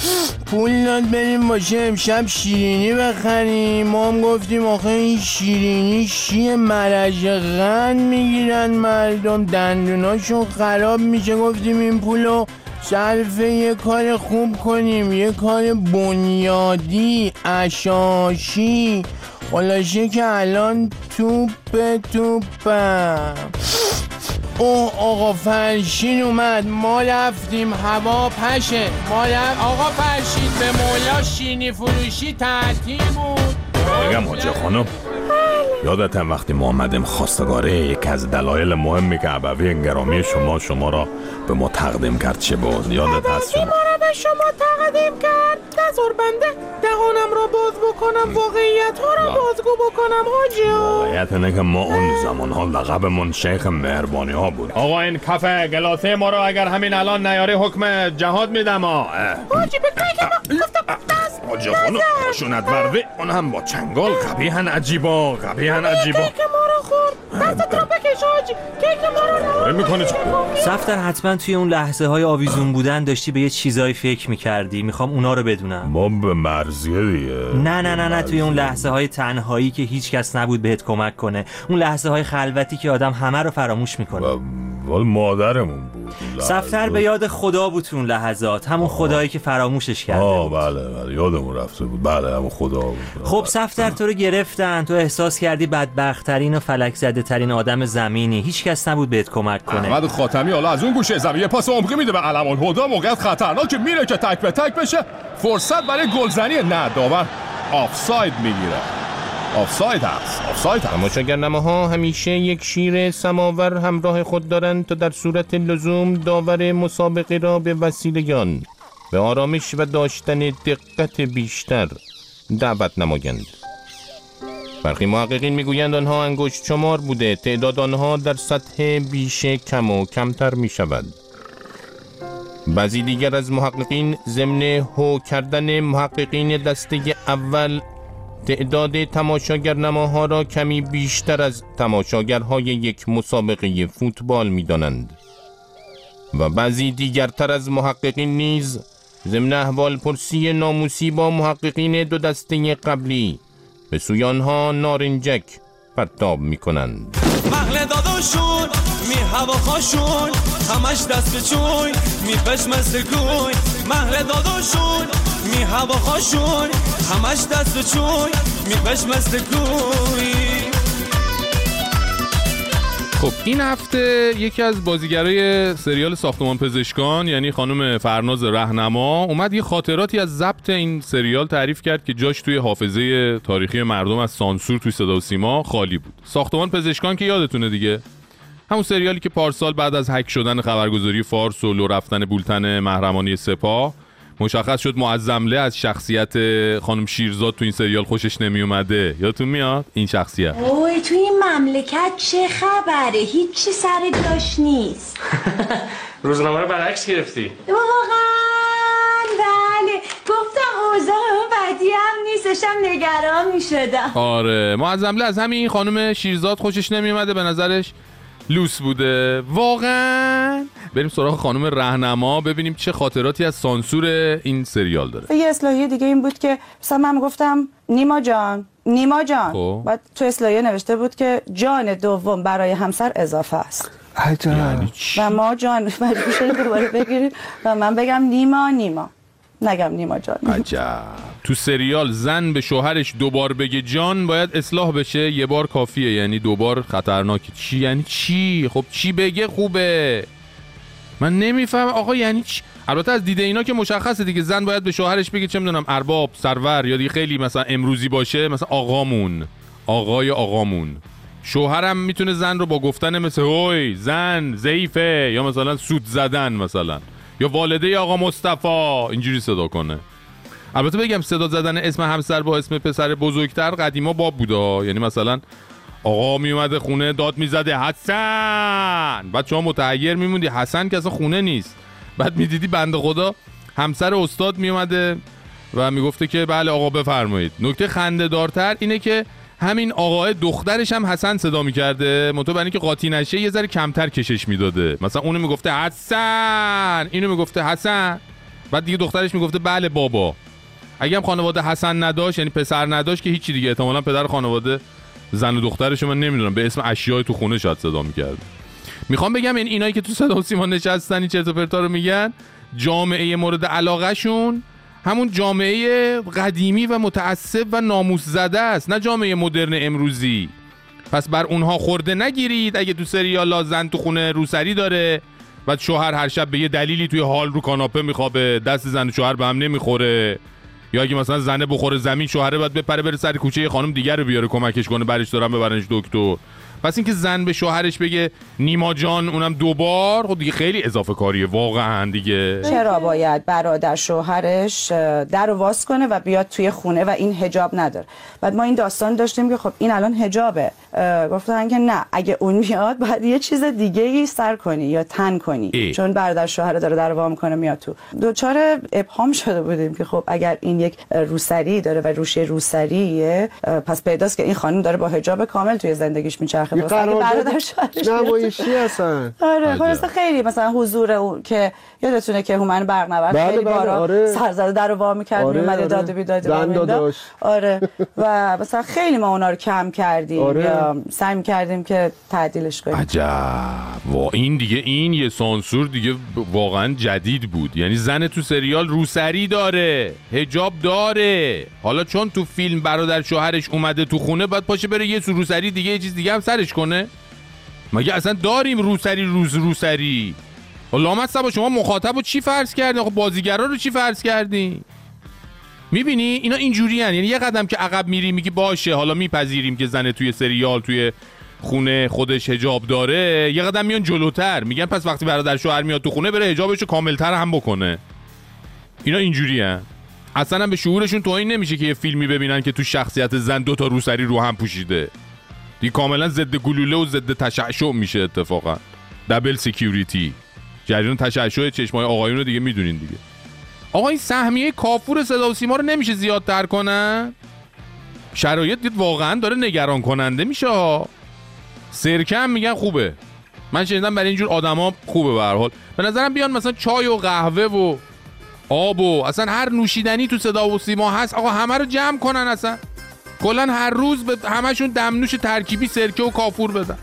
پول داد بریم واسه امشب شیرینی بخریم. ما هم گفتیم آخه این شیرینی چیه؟ مرج قند می‌گیرن مردم. دندوناشون خراب میشه. گفتیم این پولو صرف یه کار خوب کنیم. یه کار بنیادی اساسی خلاصه که الان توپ توپم. اوه آقا فرشین اومد. ما رفتیم. هوا پشه. ما رفت آقا فرشین به مولا شینی فروشی تعطیل بود. بگم حاجه خانم یادتم وقتی ما آمدیم خواستگاره یکی از دلایل مهمی که عبوی گرامی شما شما را به ما تقدیم کرد. چه بود؟ یادت هست شما؟ ما را به شما تقدیم کرد. نظر بنده دهانم را باز بکنم واقعیت ها را بازگو بکنم حاجی. واقعیت اینه که ما اون زمان ها لقبمون شیخ مهربانی ها بود. آقا این کافه گلاسه ما رو اگر همین الان نیاره حکم جهاد میدم ها حاجی که ما گفتم دست حاجه خانم خشونت ورده اون هم با چنگال قبیهن عجیبا قبیهن عجیبا. کیک ما را خورد. دست را بکش حاجی. کیک ما می‌کنی چه سفتر حتما توی اون لحظه های آویزون بودن داشتی به یه چیزایی فکر می‌کردی. می‌خوام اونا رو بدونم. ما به مرزیه. دیگه نه نه نه نه توی اون لحظه های تنهایی که هیچ کس نبود بهت کمک کنه. اون لحظه های خلوتی که آدم همه رو فراموش می‌کنه. وال مادرمون بود. سفتر به یاد خدا بود تو اون لحظات. همون خدایی که فراموشش کرده آه بله بله. یادمون رفته بود. بله همون خدا بود. خب سفتر تو رو گرفتن. تو احساس کردی بدبختترین و فلک زده ترین آدم زمینی. هیچ کس نبود بهت کمک کنه. احمد خاتمی حالا از اون گوشه زمین. یه پاس عمقی میده به علم الهدا موقعیت خطرناک میره که تک به تک بشه. فرصت برای گلزنی نه داور آفساید می‌گیره. آفساید هست آفساید هست تماشاگرنماها همیشه یک شیر سماور همراه خود دارند تا در صورت لزوم داور مسابقه را به وسیله آن به آرامش و داشتن دقت بیشتر دعوت نمایند. برخی محققین می‌گویند آنها انگشت شمار بوده تعداد آنها در سطح بیشه کم و کمتر می شود بعضی دیگر از محققین ضمن هو کردن محققین دسته اول تعداد تماشاگرنماها را کمی بیشتر از تماشاگرهای یک مسابقه فوتبال می دانند. و بعضی دیگرتر از محققین نیز ضمن احوال پرسی ناموسی با محققین دو دسته قبلی به سوی آنها نارنجک پرتاب می کنند. محل داداشون می هواخاشون همش دست به چوی می پشمست گوی محل داداشون می هواخاشون همش دست به چوی می پشمست گوی خب این هفته یکی از بازیگرای سریال ساختمان پزشکان یعنی خانم فرناز رهنما اومد یه خاطراتی از ضبط این سریال تعریف کرد که جاش توی حافظه تاریخی مردم از سانسور توی صدا و سیما خالی بود. ساختمان پزشکان که یادتونه دیگه. همون سریالی که پارسال بعد از هک شدن خبرگزاری فارس و لو رفتن بولتن محرمانی سپاه مشخص شد معظمله از شخصیت خانم شیرزاد تو این سریال خوشش نمی اومده یادتون میاد این شخصیت؟ اوه توی این مملکت چه خبره؟ هیچی سر جاش نیست. (laughs) روزنامه رو برعکس گرفتی. واقعا بله. گفتم اوضاع بدی هم نیست داشتم نگران می شدم آره معظمله از همین خانم شیرزاد خوشش نمی اومده به نظرش. لوس بوده. واقعا. بریم سراغ خانم رهنما ببینیم چه خاطراتی از سانسور این سریال داره. یه اصلاحیه دیگه این بود که مثلا من گفتم نیما جان نیما جان. خب. بعد تو اصلاحیه نوشته بود که جان دوم برای همسر اضافه است. یعنی و ما جان مجبور شدیم دوباره بگیریم. و من بگم نیما نیما. نگم نیما جان. عجب. تو سریال زن به شوهرش دوبار بگه جان باید اصلاح بشه. یه بار کافیه یعنی دوبار خطرناکه. چی؟ یعنی چی؟ خب چی بگه؟ خوبه. من نمیفهم. آقا یعنی چی؟ البته از دیده اینا که مشخصه دیگه. زن باید به شوهرش بگه چه می‌دونم ارباب سرور یا دیگه خیلی مثلا امروزی باشه مثلا آقامون. آقای آقامون. شوهرم می‌تونه زن رو با گفتن مثل اوی زن ضعیفه. یا مثلا سود زدن مثلا. یا والده آقا مصطفی. اینجوری صدا کنه. البته بگم صدا زدن اسم همسر با اسم پسر بزرگتر قدیما باب بوده. یعنی مثلا آقا میومده خونه داد می‌زده حسن! بعد شما متحیر میموندی حسن که اصلا خونه نیست. بعد می‌دیدی بنده خدا همسر استاد میومده و می‌گفته که بله آقا بفرمایید. نکته خنده دارتر اینه که همین آقای دخترش هم حسن صدا می‌کرده. منتها برای اینکه قاطی نشه یه ذره کمتر کشش می‌داده. مثلا اونو می‌گفته حسن! اینو می‌گفته حسن! بعد دیگه دخترش می‌گفته بله بابا. اگه هم خانواده حسن نداشت یعنی پسر نداشت که هیچی دیگه. احتمالا پدر خانواده زن و دخترش من نمی‌دونم. به اسم اشیای تو خونه شاید صدا می‌کرد. می‌خوام بگم این اینایی که تو صدا و سیما نشستن این چرت و پرتا رو میگن جامعه مورد علاقهشون همون جامعه قدیمی و متعصب و ناموس زده است نه جامعه مدرن امروزی. پس بر اونها خورده نگیرید. اگه تو سریالا زن تو خونه روسری داره و شوهر هر شب به یه دلیلی توی حال رو کاناپه میخوابه دست زن و شوهر به هم نمی‌خوره. یا اگه مثلا زنه بخوره زمین شوهره باید بپره بره سر کوچه خانم دیگر رو بیاره کمکش کنه برش دارن ببرنش دکتر. پس اینکه زن به شوهرش بگه نیما جان اونم دوبار خب دیگه خیلی اضافه کاریه واقعا دیگه. چرا باید برادر شوهرش در واس کنه و بیاد توی خونه و این هجاب نداره. بعد ما این داستان داشتیم که خب این الان هجابه اه، گفتن که نه اگه اون میاد باید یه چیز دیگه ای سر کنی یا تن کنی. ای. چون برادر شوهر داره در رو وا می‌کنه میاد تو. دوچار ابهام شده بودیم که خب اگر این یک روسری داره و روشی روسریه پس پیداست که این خانم داره با هجاب کامل توی زندگیش میچرخه. برادر شوهرش نمایشی هستن. آره خلاصه خیلی مثلا حضور اون که یادتونه که هومن برق بله، خیلی بله، بارا آره. سرزده در رو وا می‌کرد آره، میومد آره. داد و بیداد. آره. و مثلا خیلی ما اونا رو کم کردیم. آره. یا سعی کردیم که تعدیلش کنیم. عجب. وا این دیگه این یه سانسور دیگه واقعا جدید بود. یعنی زن تو سریال روسری داره هجاب داره. حالا چون تو فیلم برادر شوهرش اومده تو خونه باید پاشه بره یه سو روسری دیگه یه چیز دیگه هم سرش کنه. مگه اصلا داریم روسری روز روسری؟ لامت سبا شما مخاطب رو چی فرض کردین؟ خب بازیگرا رو چی فرض کردین؟ می‌بینی؟ اینا اینجوری یعنی یه قدم که عقب میری میگی باشه حالا میپذیریم که زن توی سریال توی خونه خودش هجاب داره. یه قدم میان جلوتر. میگن پس وقتی برادر شوهر میاد تو خونه بره هجابش کاملتر هم بکنه. اینا اینجوری هن. اصلا هم به شعورشون توهین نمیشه که یه فیلمی ببینن که تو شخصیت زن دوتا روسری رو هم پوشیده. دیگه کاملا ضد گلوله و ضد تشعشع میشه اتفاقا. دبل سکیوریتی جریان تشعشع چشمای آقایون رو دیگه می‌دونین دیگه. آقا این سهمیه کافور صدا و سیما رو نمیشه زیادتر کنن؟ شرایط دید واقعا داره نگران کننده میشه ها. سرکه هم میگن خوبه. من شنیدم برای اینجور آدما خوبه به هر حال. به نظرم بیان مثلا چای و قهوه و آب و اصلا هر نوشیدنی تو صدا و سیما هست آقا همه رو جمع کنن اصلا. کلا هر روز به همشون دمنوش ترکیبی سرکه و کافور بدن.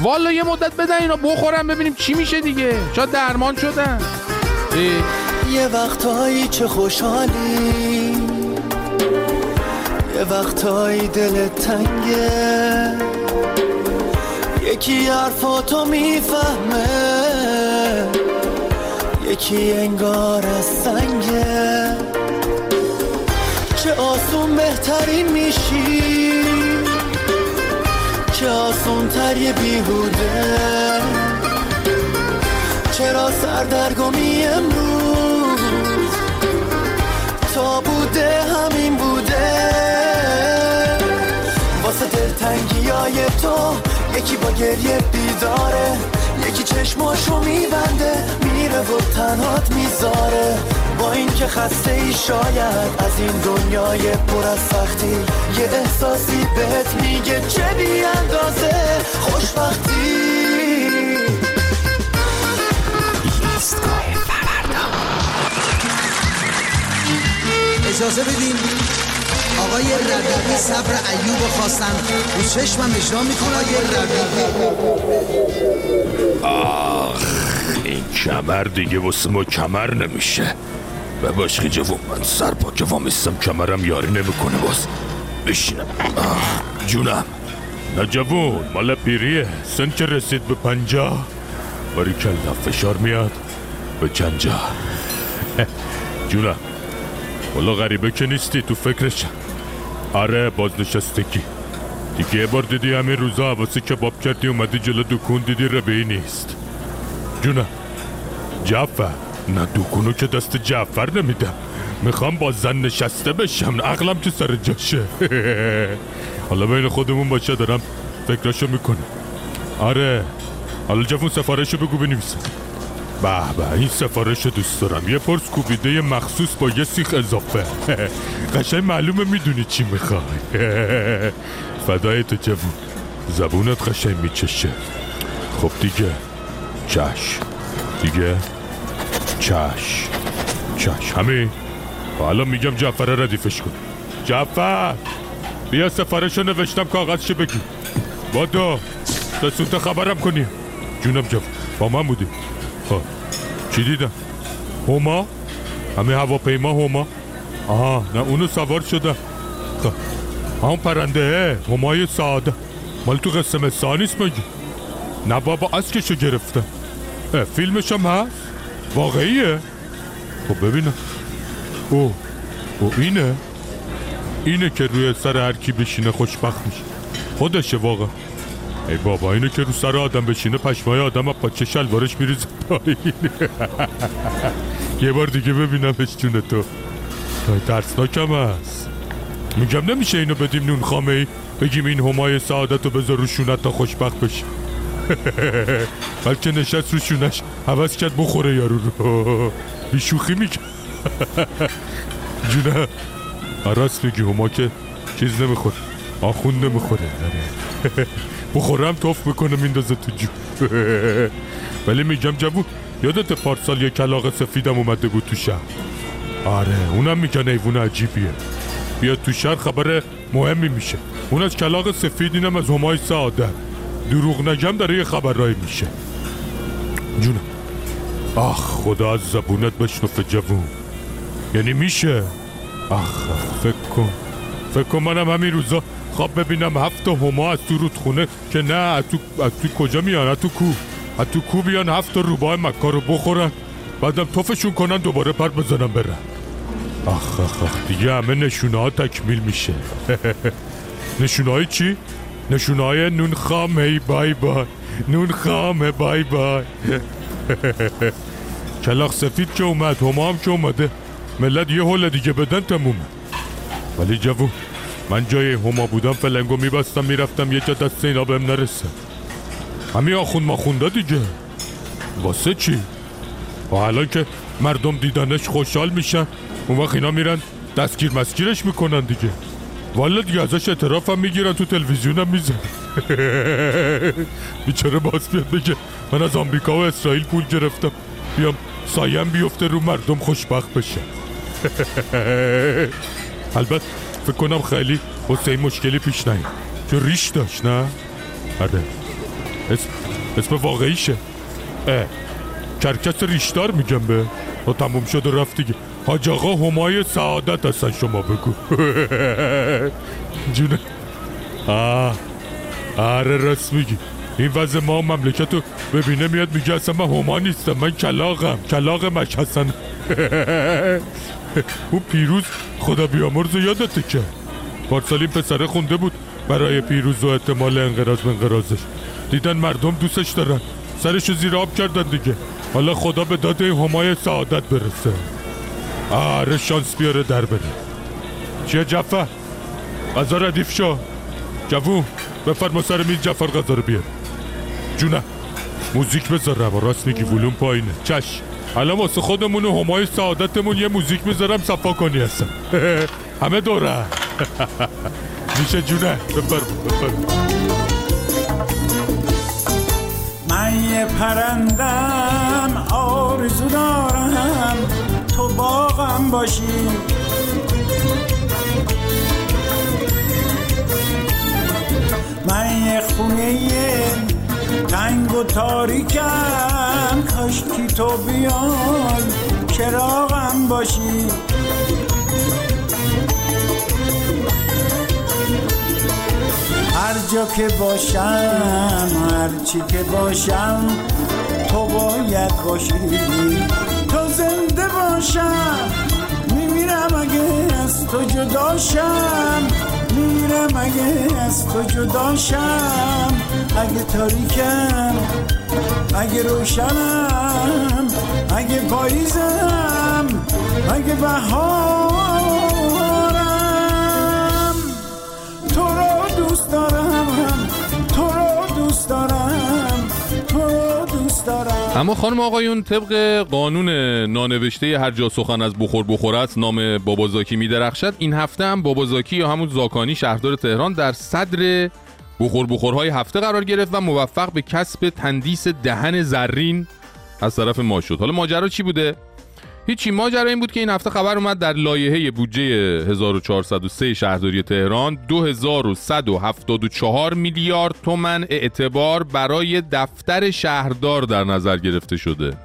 والا یه مدت بدن اینا بخورن ببینیم چی میشه دیگه. شاید درمان شدن. اه. یه وقتایی چه خوشحالی. یه وقتایی دلت تنگه. یکی حرفاتو می‌فهمه. یکی انگار از سنگه. چه آسون بهترین میشی. چه آسون تر یه بیهوده. چرا سردرگمی امروز؟ بوده همین بوده. واسه دلتنگی های تو یکی با گریه بیداره. یکی چشماشو میبنده میره و تنهات می‌ذاره. با اینکه خسته ای شاید از این دنیای پر از سختی یه احساسی بهت میگه چه بی اندازه خوشبختی. اجازه بدین؟ آقای ربیعی صبر ایوب رو خواستن. رو چشمم اجرا می‌کنه آقای ربیعی آخ این کمر دیگه واسه ما کمر نمیشه. و باشقی جوون من سر پا که وامیستم کمرم یاری نمی‌کنه باز. بشینم آخ جونم. نه جوون مال پیریه. سن که رسید به پنجاه باری کلا فشار میاد. به چند جا (laughs) جونم. والا غریبه که نیستی تو فکرشم آره بازنشستگی. دیگه یه بار دیدی همین روزا حواسی کباب کردی اومدی جلو دکون دیدی ربهی نیست. جونم جعفر. نه دکونو که دست جعفر نمیدم. می‌خوام با زن نشسته بشم عقلم تو سر جاشه. (laughs) حالا بین خودمون باشه دارم فکراشو می‌کنم. آره حالا جفون سفارشو بگو بنویسم. به به. این سفارش رو دوست دارم. یه پرس کوبیده مخصوص با یه سیخ اضافه. (laughs) قشنگ معلومه می‌دونی چی می‌خوای. (laughs) فدای تو جوون. زبونت قشنگ میچشه. خب دیگه. چش. دیگه. چش. چش. همین. حالا میگم جعفر ردیفش کن. جعفر! بیا سفارش رو نوشتم کاغذش بگی با دو. رسونت خبرم کنی. جونم جوون با من بودی. خب چی دیدم؟ هما؟ همه هواپیما هما؟ آها نه اونو سوار شده خب همون پرنده همای ساده. مال تو قسم مسا نیست مگه؟ نه بابا اسکشو گرفته فیلمش هم هست؟ واقعیه؟ خب ببینم. او او اینه؟ اینه که روی سر هر کی بشینه خوشبخت میشه. خودشه واقعا. ای بابا اینه که رو سر آدم بشینه پشمای آدم از پاچه شلوارش میریزه پایین یه بار دیگه ببینمش جون تو ترسناکم هست میگم نمیشه اینو بدیم نون خامه ای بگیم این همای سعادت رو بذار رو شونت تا خوشبخت بشه بلکه نشست رو شونش حوض کرد بخوره یارو رو بی شوخی میگم جونه راست میگی هما که چیز نمی‌خوره آخون نمی‌خوره بخورم توف می‌کنه میندازه تو جو (laughs) ولی میگم جوون یادت پارسال یه کلاق سفیدم اومده بود تو شهر. آره اونم میگن ایوون عجیبیه. بیاد تو شهر خبر مهمی میشه. اون از کلاق سفید اینم از همای سعادت دروغ نگم داره یه خبرایی میشه. جونم. آخ خدا از زبونت بشنفه جوون. یعنی میشه؟ آخ، فکر کن. فکر کن منم همین روزا خواب ببینم هفت هما از تو رودخونه که نه از تو, از تو کجا میان؟ از تو کو از تو کو بیان هفت تا روباه مکا رو بخورن. بعدم توفشون کنن دوباره پر بزنن برن. آخ آخ آخ دیگه همه نشونه ها تکمیل میشه. (laughs) نشونه های چی؟ نشونه های نون خام هی بای بای. نون خامه بای بای. (laughs) کلاق سفید که اومد هما هم که اومده. ملت یه حل دیگه بدن تمومه. ولی جوون من جای هما بودم فلنگو میبستم می‌رفتم یه جا دست اینا بهم نرسه. همین آخون ماخونده دیگه. واسه چی؟ و الان که مردم دیدنش خوشحال میشن اون وقت اینا میرن دستگیر مسگیرش می‌کنن دیگه. والا دیگه ازش اعتراف می‌گیرن تو تلویزیون هم میزن (laughs) بیچاره باز بیاد بگه من از آمریکا و اسرائیل پول گرفتم. بیام سایم بیفته رو مردم خوشبخت بشه. (laughs) البته فکر کنم خیلی این مشکلی پیش نیاد چون ریش داشت نه؟ آره. اسم اسم واقعیشه. اه. کرکس ریشدار میگم به. تا تموم شد و رفت دیگه. حاج آقا همای سعادت هستن شما بگو. (laughs) جونه آه. آره راست میگی. این وضع ما مملکت رو ببینه میاد میگه اصلا من هما نیستم من کلاقم کلاق مش هستن. (laughs) اون پیروز خدا بیامرز رو یادته که پارسال این پسره خونده بود برای پیروز و احتمال انقراض انقراضش. دیدن مردم دوستش دارن. سرشو زیر آب کردن دیگه. حالا خدا به داد این همای سعادت برسه. آره شانس بیاره در بره. چیه جفر غذا ردیف شو. جوون بفرما سر میز جفر غذا رو بیار. جونه موزیک بذارم و راست میگی ولوم پایینه. چش. الان واسه خودمون و همای سعادتمون یه موزیک می‌ذارم صفا کنی هستم (laughs) همه دوره. (laughs) میشه جونه. بفرما بفرما من یه پرندم آرزو دارم. تو باغم باشی. من یه خونه تنگ و تاریکم. کاشکی تو بیای چراغم باشی. هر جا که باشم هر چی که باشم تو باید باشی. تو زنده باشم میمیرم اگه از تو جداشم میمیرم اگه از تو جداشم اگه تاریکم اگه روشنم اگه پاییزم اگه بهارم. تو رو دوست دارم تو رو دوست دارم تو رو دوست دارم. اما خانم آقایون طبق قانون نانوشته هر جا سخن از بخور بخور است نام بابازاکی میدرخشد. این هفته هم بابازاکی یا همون زاکانی شهردار تهران در صدر بخور بخورهای هفته قرار گرفت و موفق به کسب تندیس دهن زرین از طرف ما شد. حالا ماجرا چی بوده؟ هیچی ماجرا این بود که این هفته خبر اومد در لایحه بودجه 1403 شهرداری تهران 2174 میلیارد تومن اعتبار برای دفتر شهردار در نظر گرفته شده.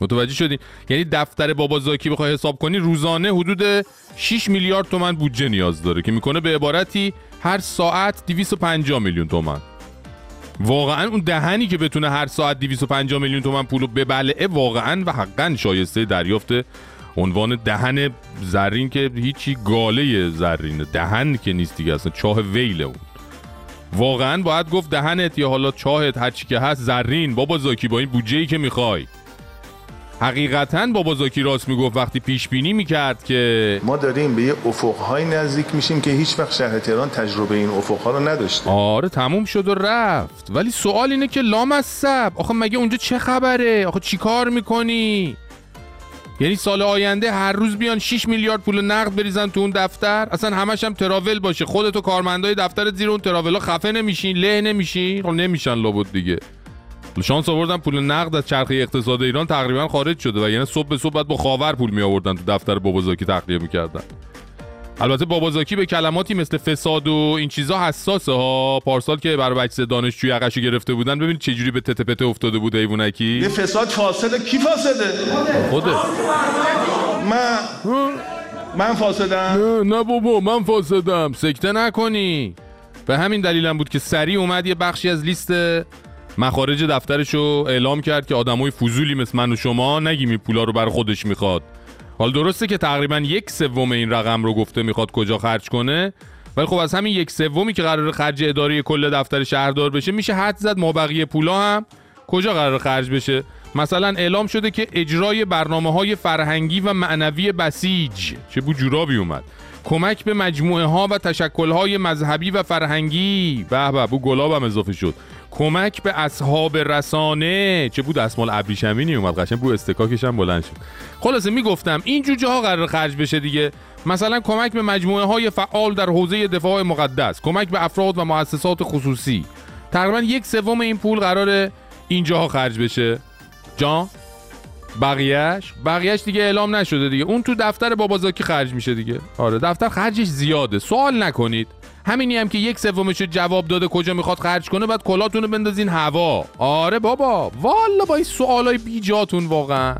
متوجه شدین یعنی دفتر بابازاکی بخوای حساب کنی روزانه حدود 6 میلیارد تومن بودجه نیاز داره که می‌کنه به عبارتی هر ساعت 250 میلیون تومن واقعا اون دهنی که بتونه هر ساعت 250 میلیون تومن پولو ببلعه واقعا و حقا شایسته دریافت عنوان دهن زرین که هیچی گاله زرینه دهن که نیست دیگه اصلا چاه ویله اون. واقعا باید گفت دهنت یا حالا چاهت هرچی که هست زرین. بابا زاکی با این بودجه ای که می‌خوای. حقیقتا بابا زاکی راست می‌گفت وقتی پیش بینی می‌کرد که ما داریم به یه افقهای نزدیک میشیم که هیچ وقت شهر تهران تجربه این افقها رو نداشته آره تموم شد و رفت. ولی سوال اینه که لامصب. آخه مگه اونجا چه خبره؟ آخه چی کار می‌کنی؟ یعنی سال آینده هر روز بیان 6 میلیارد پول نقد بریزن تو اون دفتر؟ اصلا همش هم تراول باشه. خودت و کارمندای دفتر زیر اون تراولا خفه نمیشین له نمیشین. خب نمیشن لابد دیگه. شانس آوردن پول نقد از چرخه اقتصاد ایران تقریبا خارج شده و یعنی صبح به صبح با خاور پول می آوردن تو دفتر بابازاکی تخلیه می‌کردن. البته بابازاکی به کلماتی مثل فساد و این چیزا حساسه ها. پارسال که برای بچه دانشجو یقشو گرفته بودن ببینید چه جوری به تته پته افتاده بود ایوونکی. یه فساد فاسده کی فاسده؟ خوده من. من فاسدم؟ نه نه بابا من فاسدم. سکته نکنی. به همین دلیلم بود که سریع اومد یه بخشی از لیست مخارج دفترش رو اعلام کرد که آدمای فضولی مثل من و شما نگیم این پولا رو برای خودش می‌خواد. حال درسته که تقریبا یک سوم این رقم رو گفته می‌خواد کجا خرج کنه ولی خب از همین یک سومی که قرار خرج اداری کل دفتر شهردار بشه میشه حد زد ما بقیه پولا هم. کجا قرار خرج بشه؟ مثلا اعلام شده که اجرای برنامه های فرهنگی و معنوی بسیج چه بو جورابی اومد. کمک به مجموعه ها و تشکل های مذهبی و فرهنگی. به به بو گلاب هم اضافه شد. کمک به اصحاب رسانه. چه بود اسمال ابریشمینی؟ اومد قشنگ بو استکاکش هم بلند شد. خلاصه می‌گفتم این جوجه ها قرار خرج بشه دیگه. مثلا کمک به مجموعه های فعال در حوزه دفاع مقدس کمک به افراد و مؤسسات خصوصی. تقریبا یک سوم این پول قرار اینجاها خرج بشه. جان؟ بقیهش بقیهش دیگه اعلام نشده دیگه. اون تو دفتر بابازاکی خرج میشه دیگه. آره دفتر خرجش زیاده. سوال نکنید. همینی هم که یک سومش جواب داده کجا می‌خواد خرج کنه بعد کلاتونو بندازین هوا. آره بابا. والا با این سوالای بیجاتون واقعا.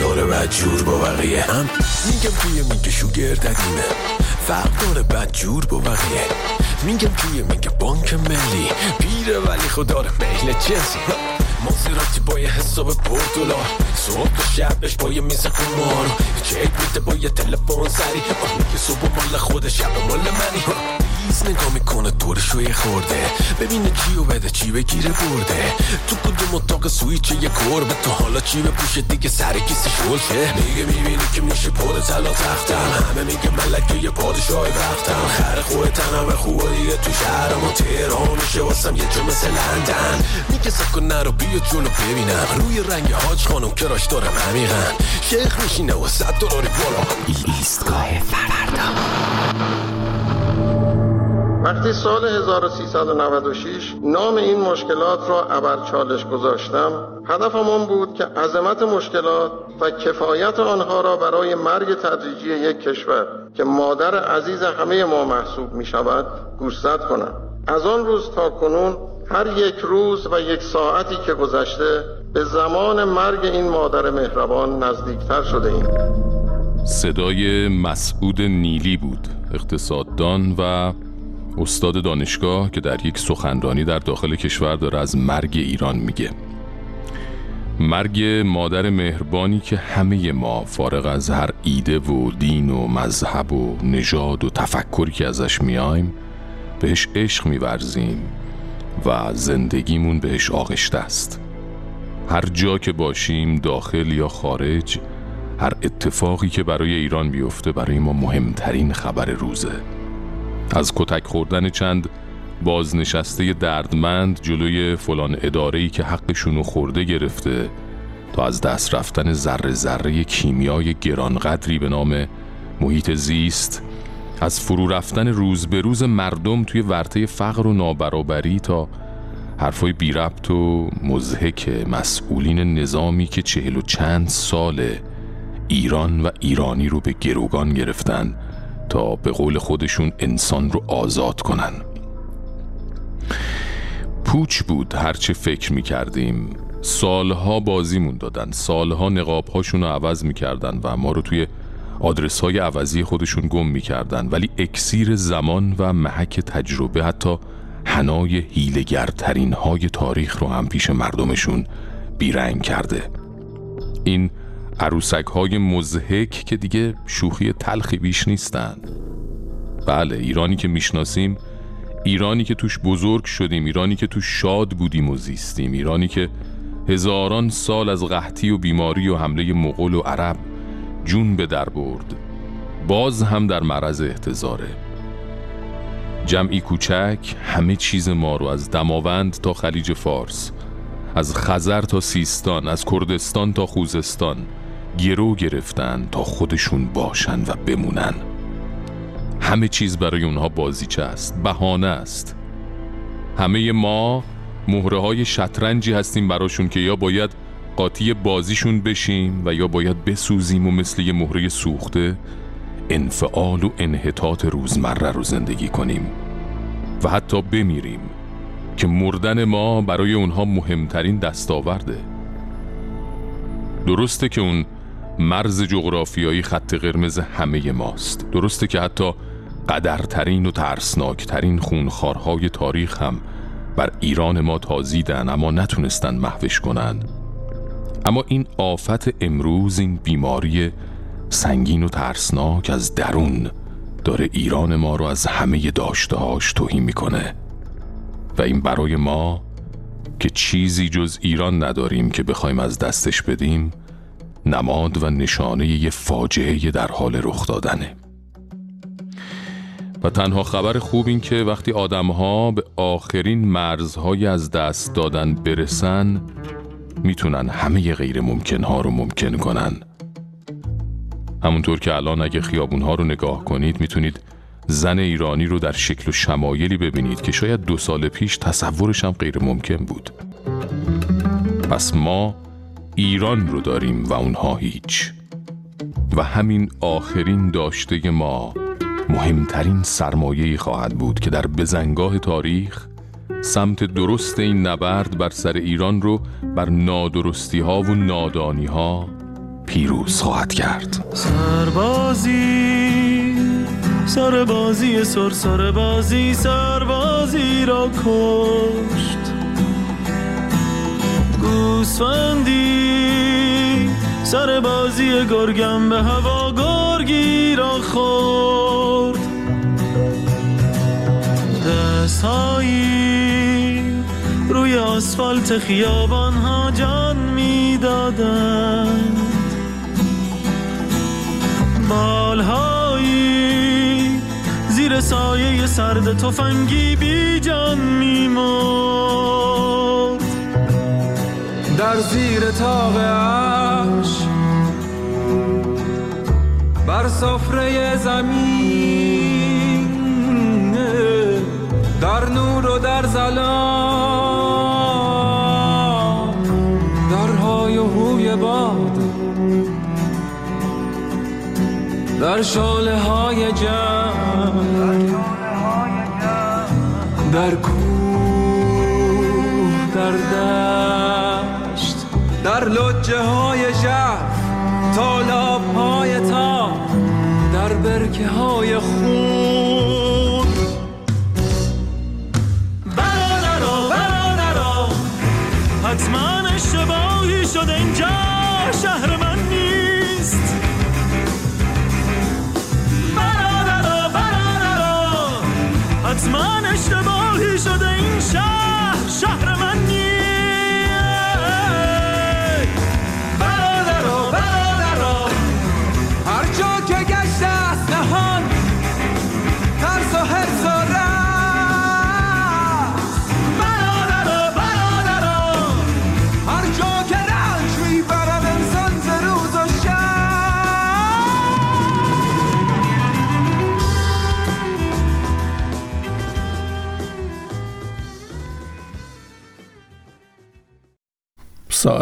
داره بد جور با بقیه. هم میگم توی میگه شوگر دقیمه فرق داره بد جور با بقیه. میگم توی میگه بانک ملی. پیره ولی خدا رو میل جنسی. مازراتی با یه حساب پردولار صبح تا شبش با یه میز قمار چک میده با یه تلفن سری. میگه صبح مال خود شب مال منی. ریز نگاه می‌کنه دورشو یه خورده ببینه کیو بده چی بگیره برده تو کدوم اتاق سویچ یه گربه تا حالا چی بپوشه دیگه سر کسی شلشه میگه می‌بینی که میشه پر طلا تختم همه میگه ملکه یه پادشاه وقتم خر خوه تنم خوبه دیگه تو شهرم و تهران میشه واسم یه جا مثل لندن میگه سکو نرو بیا جلو ببینم روی رنگ حاج خانم کراش دارم عمیقا شیخ میشینه و صد دلاری بالا ایستگاه فردا وقتی سال 1396 نام این مشکلات را ابر چالش گذاشتم هدفم آن بود که عظمت مشکلات و کفایت آنها را برای مرگ تدریجی یک کشور که مادر عزیز همه ما محسوب می شود گوشزد کنم. از آن روز تا کنون هر یک روز و یک ساعتی که گذشته به زمان مرگ این مادر مهربان نزدیکتر شده ایم. صدای مسعود نیلی بود اقتصاددان و استاد دانشگاه که در یک سخنرانی در داخل کشور داره از مرگ ایران میگه. مرگ مادر مهربانی که همه ما فارغ از هر ایده و دین و مذهب و نژاد و تفکری که ازش میایم بهش عشق میورزیم و زندگیمون بهش آغشته است. هر جا که باشیم داخل یا خارج هر اتفاقی که برای ایران بیفته برای ما مهمترین خبر روزه. از کتک خوردن چند بازنشسته دردمند جلوی فلان اداره‌ای که حقشونو خورده گرفته تا از دست رفتن ذره ذره کیمیای گرانقدری به نام محیط زیست از فرو رفتن روز به روز مردم توی ورطه فقر و نابرابری تا حرفای بی ربط و مزهک مسئولین نظامی که چهل و چند ساله ایران و ایرانی رو به گروگان گرفتن. تا به قول خودشون انسان رو آزاد کنن. پوچ بود هرچه فکر می کردیم سالها بازیمون دادن. سالها نقابهاشون رو عوض می کردن و ما رو توی آدرس های عوضی خودشون گم می کردن ولی اکسیر زمان و محک تجربه حتی هنای هیلگرترین های تاریخ رو هم پیش مردمشون بیرنگ کرده. این عروسک های مزهک که دیگه شوخی تلخی بیش نیستن بله ایرانی که می‌شناسیم ایرانی که توش بزرگ شدیم ایرانی که توش شاد بودیم و زیستیم ایرانی که هزاران سال از قحطی و بیماری و حمله مغول و عرب جون به در برد باز هم در معرض احتضاره. جمعی کوچک همه چیز ما رو از دماوند تا خلیج فارس از خزر تا سیستان از کردستان تا خوزستان گرو گرفتن تا خودشون باشن و بمونن. همه چیز برای اونها بازیچه است بهانه است. همه ما مهره های شطرنجی هستیم براشون که یا باید قاطی بازیشون بشیم و یا باید بسوزیم و مثل یه مهره سوخته انفعال و انحطاط روزمره رو زندگی کنیم و حتی بمیریم که مردن ما برای اونها مهمترین دستاورده. درسته که اون مرز جغرافیایی خط قرمز همه ماست. درسته که حتی قدرترین و ترسناکترین خونخارهای تاریخ هم بر ایران ما تازیدن اما نتونستن محوش کنن اما این آفت امروز این بیماری سنگین و ترسناک از درون داره ایران ما رو از همه داشتهاش توهی می‌کنه. و این برای ما که چیزی جز ایران نداریم که بخوایم از دستش بدیم نماد و نشانه یه فاجعه در حال رخ دادنه. و تنها خبر خوب این که وقتی آدمها به آخرین مرزهای از دست دادن برسن می‌تونن همه غیر ممکنها رو ممکن کنن. همونطور که الان اگه خیابونها رو نگاه کنید می‌تونید زن ایرانی رو در شکل و شمایلی ببینید که شاید دو سال پیش تصورش هم غیر ممکن بود. پس ما ایران رو داریم و اونها هیچ. و همین آخرین داشته ما مهمترین سرمایه خواهد بود که در بزنگاه تاریخ سمت درست این نبرد بر سر ایران رو بر نادرستی ها و نادانی ها پیروز خواهد کرد. سربازی سربازی سر سربازی سربازی را کشت. گوسفندی سربازی گرگم به هوا گرگی را خورد. دستهایی روی آسفالت خیابان ها جان می‌دادند. بالهایی زیر سایه سرد تفنگی بی جان میمرد. در زیر تاق عرش بر سفره زمین در نور و در زلام در های و هوی باد در شاله های جنگ در لجه های ژرف تالاب های تا در برکه های خون. برادرا برادرا حتما اشتباهی شده اینجا شهر